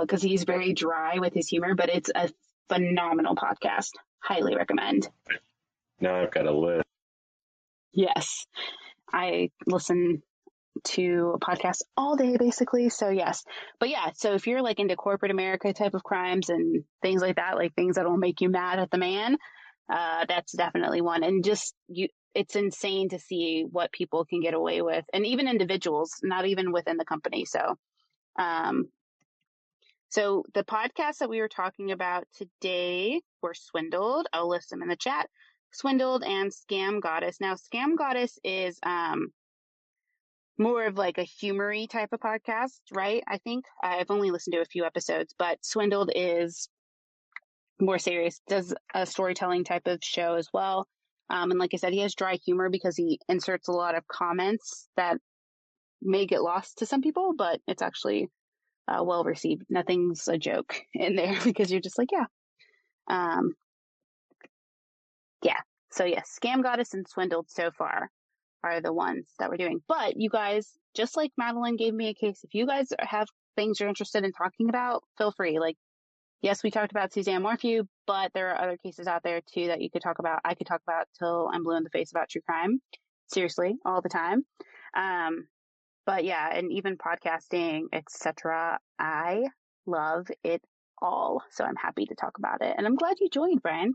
because uh, he's very dry with his humor, but it's a phenomenal podcast. Highly recommend. Now I've got a list. Yes. I listen to a podcast all day basically. So yes. But yeah, so if you're like into corporate America type of crimes and things like that, like things that'll make you mad at the man, uh, that's definitely one. And just you, it's insane to see what people can get away with and even individuals, not even within the company. So, um, so the podcast that we were talking about today were Swindled. I'll list them in the chat. Swindled and Scam Goddess. Now, Scam Goddess is um, more of like a humory type of podcast, right? I think I've only listened to a few episodes, but Swindled is more serious, does a storytelling type of show as well. Um, and like I said, he has dry humor because he inserts a lot of comments that may get lost to some people, but it's actually uh, well received. Nothing's a joke in there because you're just like, yeah. Um, yeah. So yes, Scam Goddess and Swindled so far are the ones that we're doing. But you guys, just like Madeline gave me a case, if you guys have things you're interested in talking about, feel free. Like, yes, we talked about Suzanne Morphew, but there are other cases out there too that you could talk about. I could talk about till I'm blue in the face about true crime. Seriously, all the time. Um, but yeah, and even podcasting, etc. I love it all. So I'm happy to talk about it. And I'm glad you joined, Brian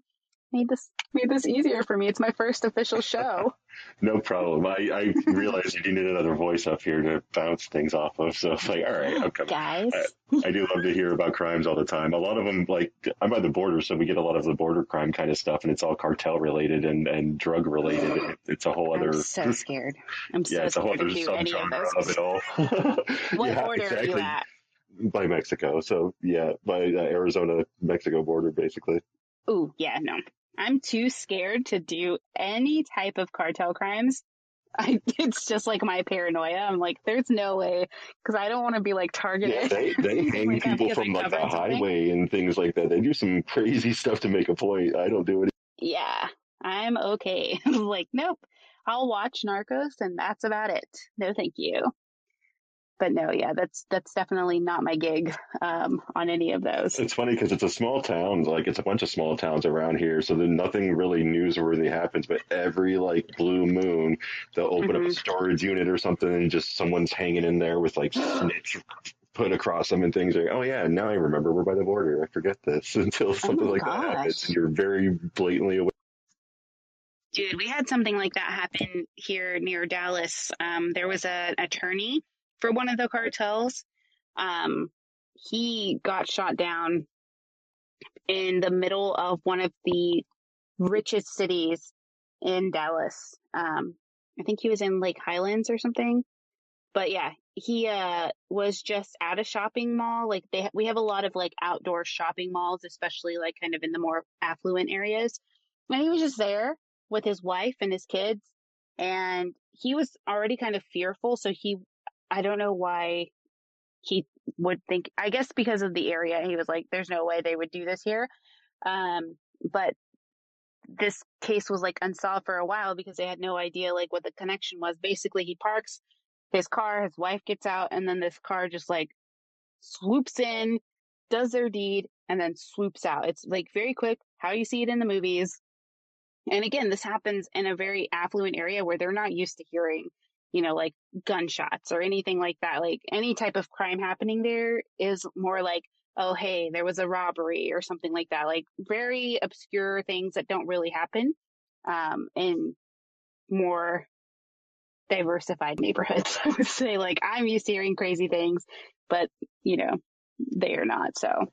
made this made this easier for me. It's my first official show. no problem. I, I realized you needed another voice up here to bounce things off of. So it's like, all right, I'm coming. Guys. I, I, do love to hear about crimes all the time. A lot of them, like, I'm by the border, so we get a lot of the border crime kind of stuff, and it's all cartel related and, and drug related. It's a whole other. I'm so scared. I'm yeah, so it's a whole other subgenre of, of, it all. what yeah, border exactly. are you at? By Mexico. So, yeah, by uh, Arizona Mexico border, basically. Ooh, yeah, no. I'm too scared to do any type of cartel crimes. I, it's just like my paranoia. I'm like, there's no way because I don't want to be like targeted. Yeah, they, they hang like people from like the highway and things like that. They do some crazy stuff to make a point. I don't do it. Yeah, I'm okay. like, nope. I'll watch Narcos and that's about it. No, thank you but no, yeah, that's that's definitely not my gig um, on any of those. It's funny because it's a small town, like it's a bunch of small towns around here, so then nothing really newsworthy happens. But every like blue moon, they'll open mm-hmm. up a mm-hmm. storage unit or something, and just someone's hanging in there with like snitch put across them and things like, oh yeah, now I remember we're by the border. I forget this until oh something oh like gosh. that happens, and you're very blatantly aware. Dude, we had something like that happen here near Dallas. Um, there was an attorney for one of the cartels. Um, he got shot down in the middle of one of the richest cities in Dallas. Um, I think he was in Lake Highlands or something. But yeah, he uh was just at a shopping mall. Like they we have a lot of like outdoor shopping malls, especially like kind of in the more affluent areas. And he was just there with his wife and his kids and he was already kind of fearful, so he I don't know why he would think, I guess because of the area, he was like, there's no way they would do this here. Um, but this case was like unsolved for a while because they had no idea like what the connection was. Basically, he parks his car, his wife gets out, and then this car just like swoops in, does their deed, and then swoops out. It's like very quick, how you see it in the movies. And again, this happens in a very affluent area where they're not used to hearing you know, like gunshots or anything like that. Like any type of crime happening there is more like, oh, hey, there was a robbery or something like that. Like very obscure things that don't really happen um, in more diversified neighborhoods. I would say, like, I'm used to hearing crazy things, but, you know, they are not. So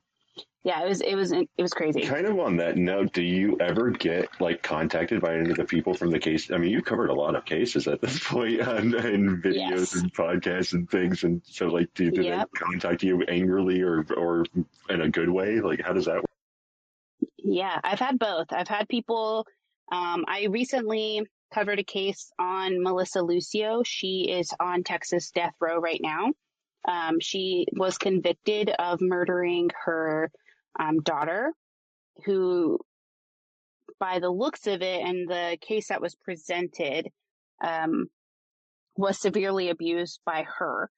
yeah, it was it was it was crazy. Kind of on that note, do you ever get like contacted by any of the people from the case? I mean, you covered a lot of cases at this point on, in videos yes. and podcasts and things, and so like, do, do yep. they contact you angrily or or in a good way? Like, how does that work? Yeah, I've had both. I've had people. Um, I recently covered a case on Melissa Lucio. She is on Texas death row right now. Um, she was convicted of murdering her um, daughter, who by the looks of it and the case that was presented, um, was severely abused by her.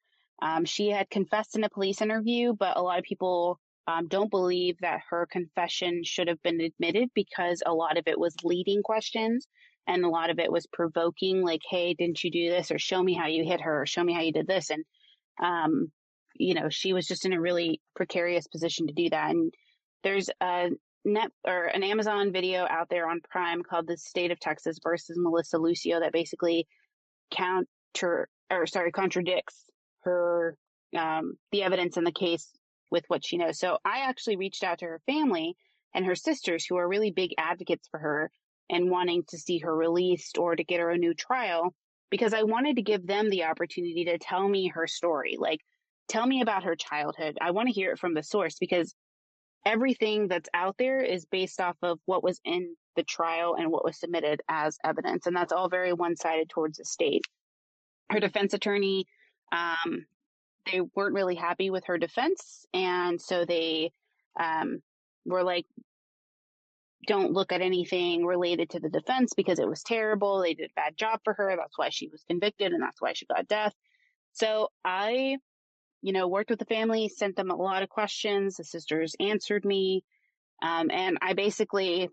Um, she had confessed in a police interview, but a lot of people um, don't believe that her confession should have been admitted because a lot of it was leading questions and a lot of it was provoking, like, "Hey, didn't you do this?" or "Show me how you hit her," or "Show me how you did this." And um, you know, she was just in a really precarious position to do that. And there's a net or an Amazon video out there on Prime called "The State of Texas versus Melissa Lucio" that basically counter or sorry contradicts her um, the evidence in the case with what she knows. So I actually reached out to her family and her sisters, who are really big advocates for her and wanting to see her released or to get her a new trial, because I wanted to give them the opportunity to tell me her story. Like, tell me about her childhood. I want to hear it from the source because everything that's out there is based off of what was in the trial and what was submitted as evidence. And that's all very one sided towards the state. Her defense attorney, um, they weren't really happy with her defense. And so they um, were like, don't look at anything related to the defense because it was terrible. They did a bad job for her. That's why she was convicted and that's why she got death. So I you know, worked with the family, sent them a lot of questions. The sisters answered me. Um, and I basically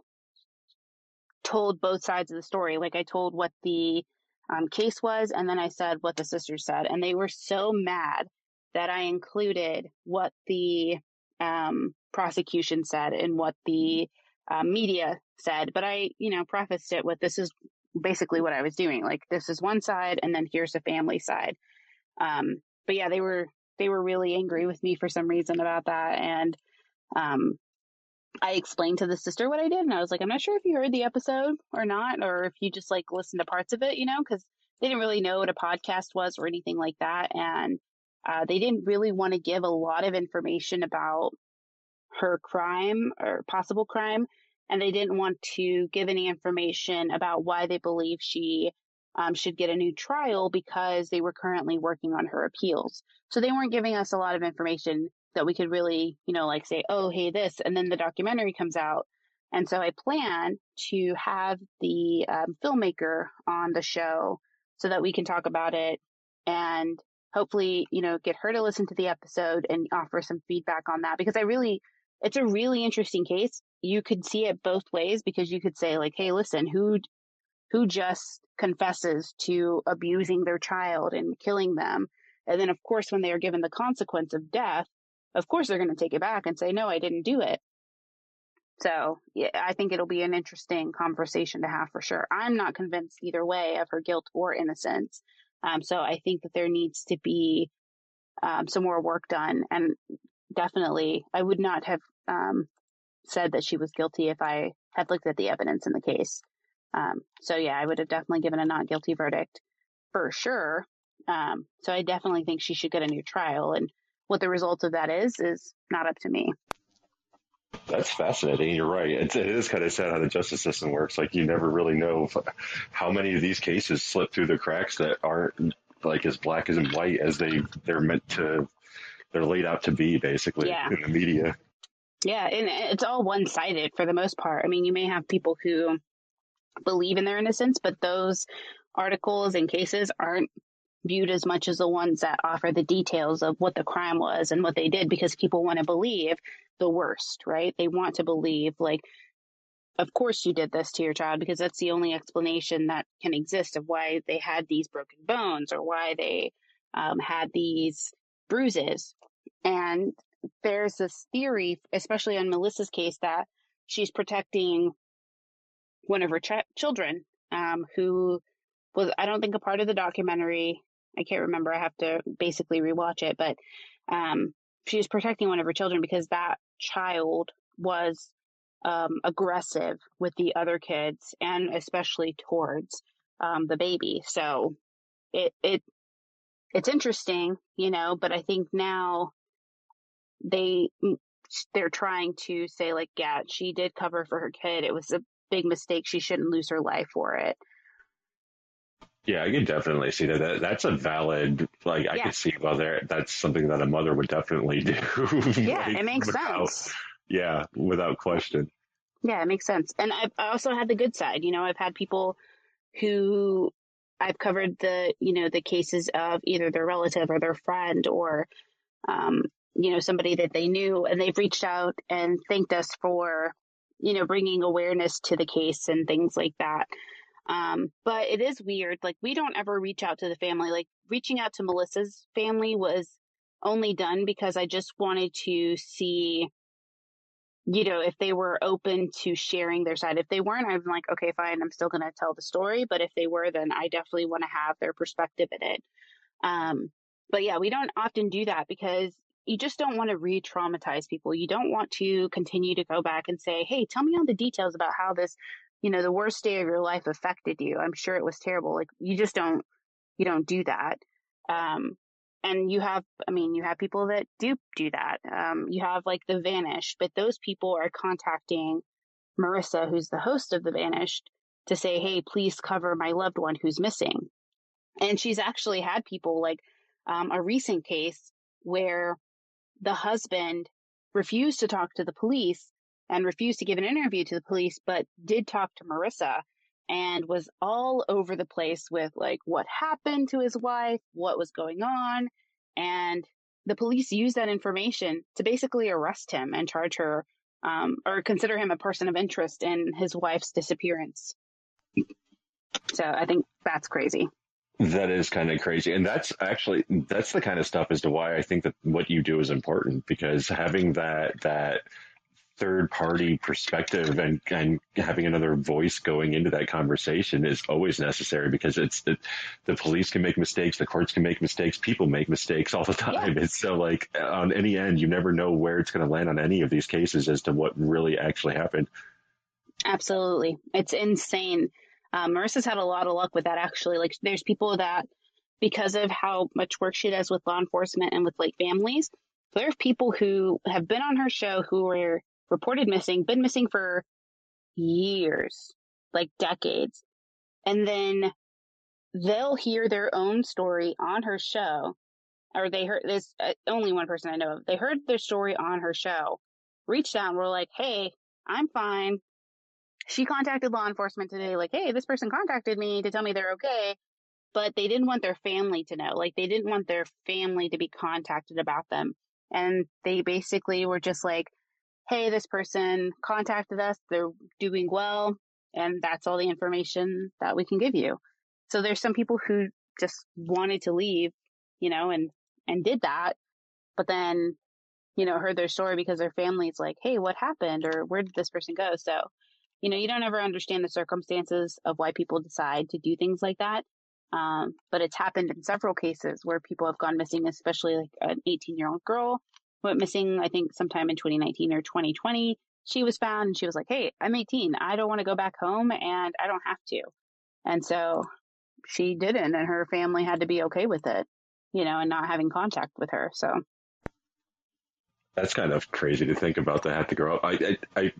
told both sides of the story. Like I told what the um, case was, and then I said what the sisters said. And they were so mad that I included what the um, prosecution said and what the uh, media said. But I, you know, prefaced it with this is basically what I was doing. Like this is one side, and then here's the family side. Um, but yeah, they were they were really angry with me for some reason about that. And um, I explained to the sister what I did, and I was like, I'm not sure if you heard the episode or not, or if you just like listened to parts of it, you know, because they didn't really know what a podcast was or anything like that. And uh, they didn't really want to give a lot of information about her crime or possible crime. And they didn't want to give any information about why they believe she um, should get a new trial because they were currently working on her appeals. So they weren't giving us a lot of information that we could really, you know, like say, oh, hey, this, and then the documentary comes out. And so I plan to have the um, filmmaker on the show so that we can talk about it and hopefully, you know, get her to listen to the episode and offer some feedback on that because I really, it's a really interesting case. You could see it both ways because you could say like, hey, listen, who who just confesses to abusing their child and killing them. And then, of course, when they are given the consequence of death, of course, they're going to take it back and say, no, I didn't do it. So yeah, I think it'll be an interesting conversation to have for sure. I'm not convinced either way of her guilt or innocence. Um, so I think that there needs to be um, some more work done. And definitely, I would not have um, said that she was guilty if I had looked at the evidence in the case. Um, so yeah, I would have definitely given a not guilty verdict for sure. Um, so I definitely think she should get a new trial. And what the result of that is, is not up to me. That's fascinating. You're right. It's, it is kind of sad how the justice system works. Like you never really know if, how many of these cases slip through the cracks that aren't like as black as and white as they they're meant to. They're laid out to be basically yeah. in the media. Yeah, and it's all one sided for the most part. I mean, you may have people who believe in their innocence, but those articles and cases aren't viewed as much as the ones that offer the details of what the crime was and what they did because people want to believe the worst, right? They want to believe like, of course you did this to your child because that's the only explanation that can exist of why they had these broken bones or why they um, had these bruises. And there's this theory, especially on Melissa's case, that she's protecting one of her ch- children, um, who was, I don't think, a part of the documentary. I can't remember. I have to basically rewatch it, but um, she was protecting one of her children because that child was um, aggressive with the other kids and especially towards um, the baby. So it it it's interesting, you know. But I think now they they're trying to say like, yeah, she did cover for her kid. It was a big mistake. She shouldn't lose her life for it. Yeah, I can definitely see that. that that's a valid, like, I could see well there, that's something that a mother would definitely do. Yeah, like, it makes without, sense. Yeah, without question. Yeah, it makes sense. And I've also had the good side. You know, I've had people who I've covered the, you know, the cases of either their relative or their friend or, um, you know, somebody that they knew and they've reached out and thanked us for, you know, bringing awareness to the case and things like that. Um, but it is weird. Like we don't ever reach out to the family. Like reaching out to Melissa's family was only done because I just wanted to see you know, if they were open to sharing their side. If they weren't, I'm like, okay, fine, I'm still going to tell the story. But if they were, then I definitely want to have their perspective in it. Um, but yeah, we don't often do that because you just don't want to re traumatize people. You don't want to continue to go back and say, hey, tell me all the details about how this, you know, the worst day of your life affected you. I'm sure it was terrible. Like, you just don't, you don't do that. Um, and you have, I mean, you have people that do do that. Um, you have like the Vanished, but those people are contacting Marissa, who's the host of the Vanished, to say, "Hey, please cover my loved one who's missing." And she's actually had people like um, a recent case where the husband refused to talk to the police and refused to give an interview to the police, but did talk to Marissa and was all over the place with like what happened to his wife, what was going on. And the police used that information to basically arrest him and charge her um, or consider him a person of interest in his wife's disappearance. So I think that's crazy. That is kind of crazy. And that's actually, that's the kind of stuff as to why I think that what you do is important because having that, that, third party perspective and, and having another voice going into that conversation is always necessary because it's the, the police can make mistakes, the courts can make mistakes, people make mistakes all the time. Yeah. It's so like on any end, you never know where it's going to land on any of these cases as to what really actually happened. Absolutely. It's insane. Um, Marissa's had a lot of luck with that actually. Like there's people that because of how much work she does with law enforcement and with like families, there are people who have been on her show who were reported missing, been missing for years, like decades. And then they'll hear their own story on her show, or they heard this, uh, only one person I know of, they heard their story on her show, reached out and were like, Hey, I'm fine. She contacted law enforcement today, like, Hey, this person contacted me to tell me they're okay. But they didn't want their family to know. Like, they didn't want their family to be contacted about them. And they basically were just like, hey, this person contacted us, they're doing well, and that's all the information that we can give you. So there's some people who just wanted to leave, you know, and, and did that, but then, you know, heard their story because their family's like, hey, what happened? Or where did this person go? So, you know, you don't ever understand the circumstances of why people decide to do things like that. Um, but it's happened in several cases where people have gone missing, especially like an 18 year old girl went missing, I think sometime in 2019 or 2020. She was found and she was like, Hey, I'm 18. I don't want to go back home and I don't have to. And so she didn't and her family had to be okay with it, you know, and not having contact with her. So that's kind of crazy to think about to have to grow up. I, I, I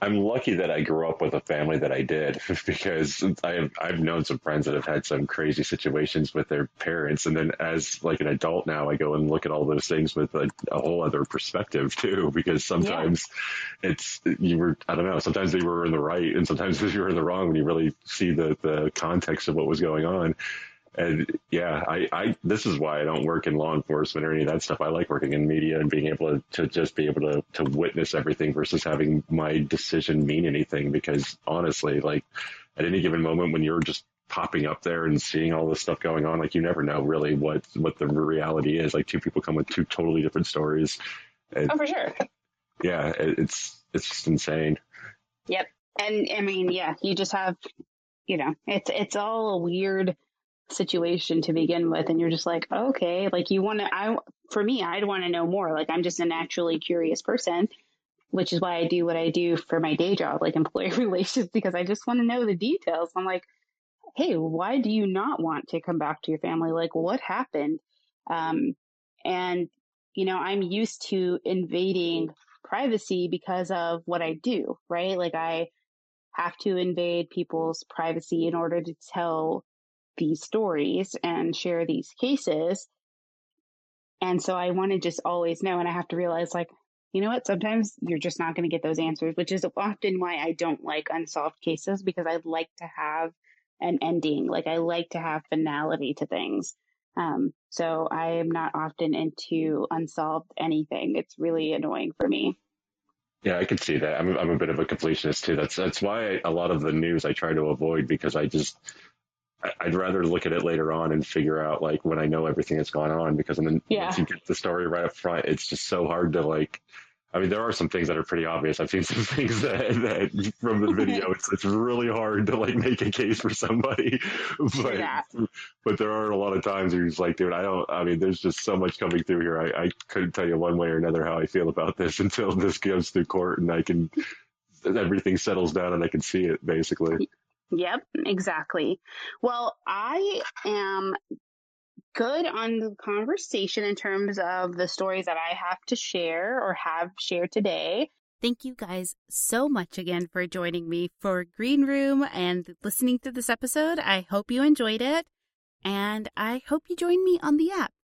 I'm lucky that I grew up with a family that I did because I have I've known some friends that have had some crazy situations with their parents, and then as like an adult now, I go and look at all those things with a, a whole other perspective too. Because sometimes yeah. it's you were I don't know. Sometimes they were in the right, and sometimes you were in the wrong when you really see the the context of what was going on. And yeah, I, I, this is why I don't work in law enforcement or any of that stuff. I like working in media and being able to, to just be able to, to witness everything versus having my decision mean anything. Because honestly, like at any given moment when you're just popping up there and seeing all this stuff going on, like you never know really what, what the reality is. Like two people come with two totally different stories. And, oh, for sure. Yeah, it, it's, it's just insane. Yep. And I mean, yeah, you just have, you know, it's, it's all a weird, situation to begin with and you're just like okay like you want to i for me i'd want to know more. Like i'm just a naturally curious person which is why i do what i do for my day job like employee relations because i just want to know the details. I'm like hey why do you not want to come back to your family? Like what happened? Um and you know i'm used to invading privacy because of what i do right? Like i have to invade people's privacy in order to tell these stories and share these cases. And so I want to just always know. And I have to realize like, you know what? Sometimes you're just not going to get those answers, which is often why I don't like unsolved cases because I like to have an ending. Like I like to have finality to things. Um, so I am not often into unsolved anything. It's really annoying for me. Yeah, I can see that. I'm I'm a bit of a completionist too. That's that's why a lot of the news I try to avoid because I just I'd rather look at it later on and figure out like when I know everything that's gone on because then yeah. once you get the story right up front, it's just so hard to like. I mean, there are some things that are pretty obvious. I've seen some things that, that from the video, it's, it's really hard to like make a case for somebody. But, yeah. but there are a lot of times where you're just like, dude, I don't, I mean, there's just so much coming through here. I, I couldn't tell you one way or another how I feel about this until this goes through court and I can, everything settles down and I can see it basically. Yep, exactly. Well, I am good on the conversation in terms of the stories that I have to share or have shared today. Thank you guys so much again for joining me for Greenroom and listening to this episode. I hope you enjoyed it, and I hope you join me on the app.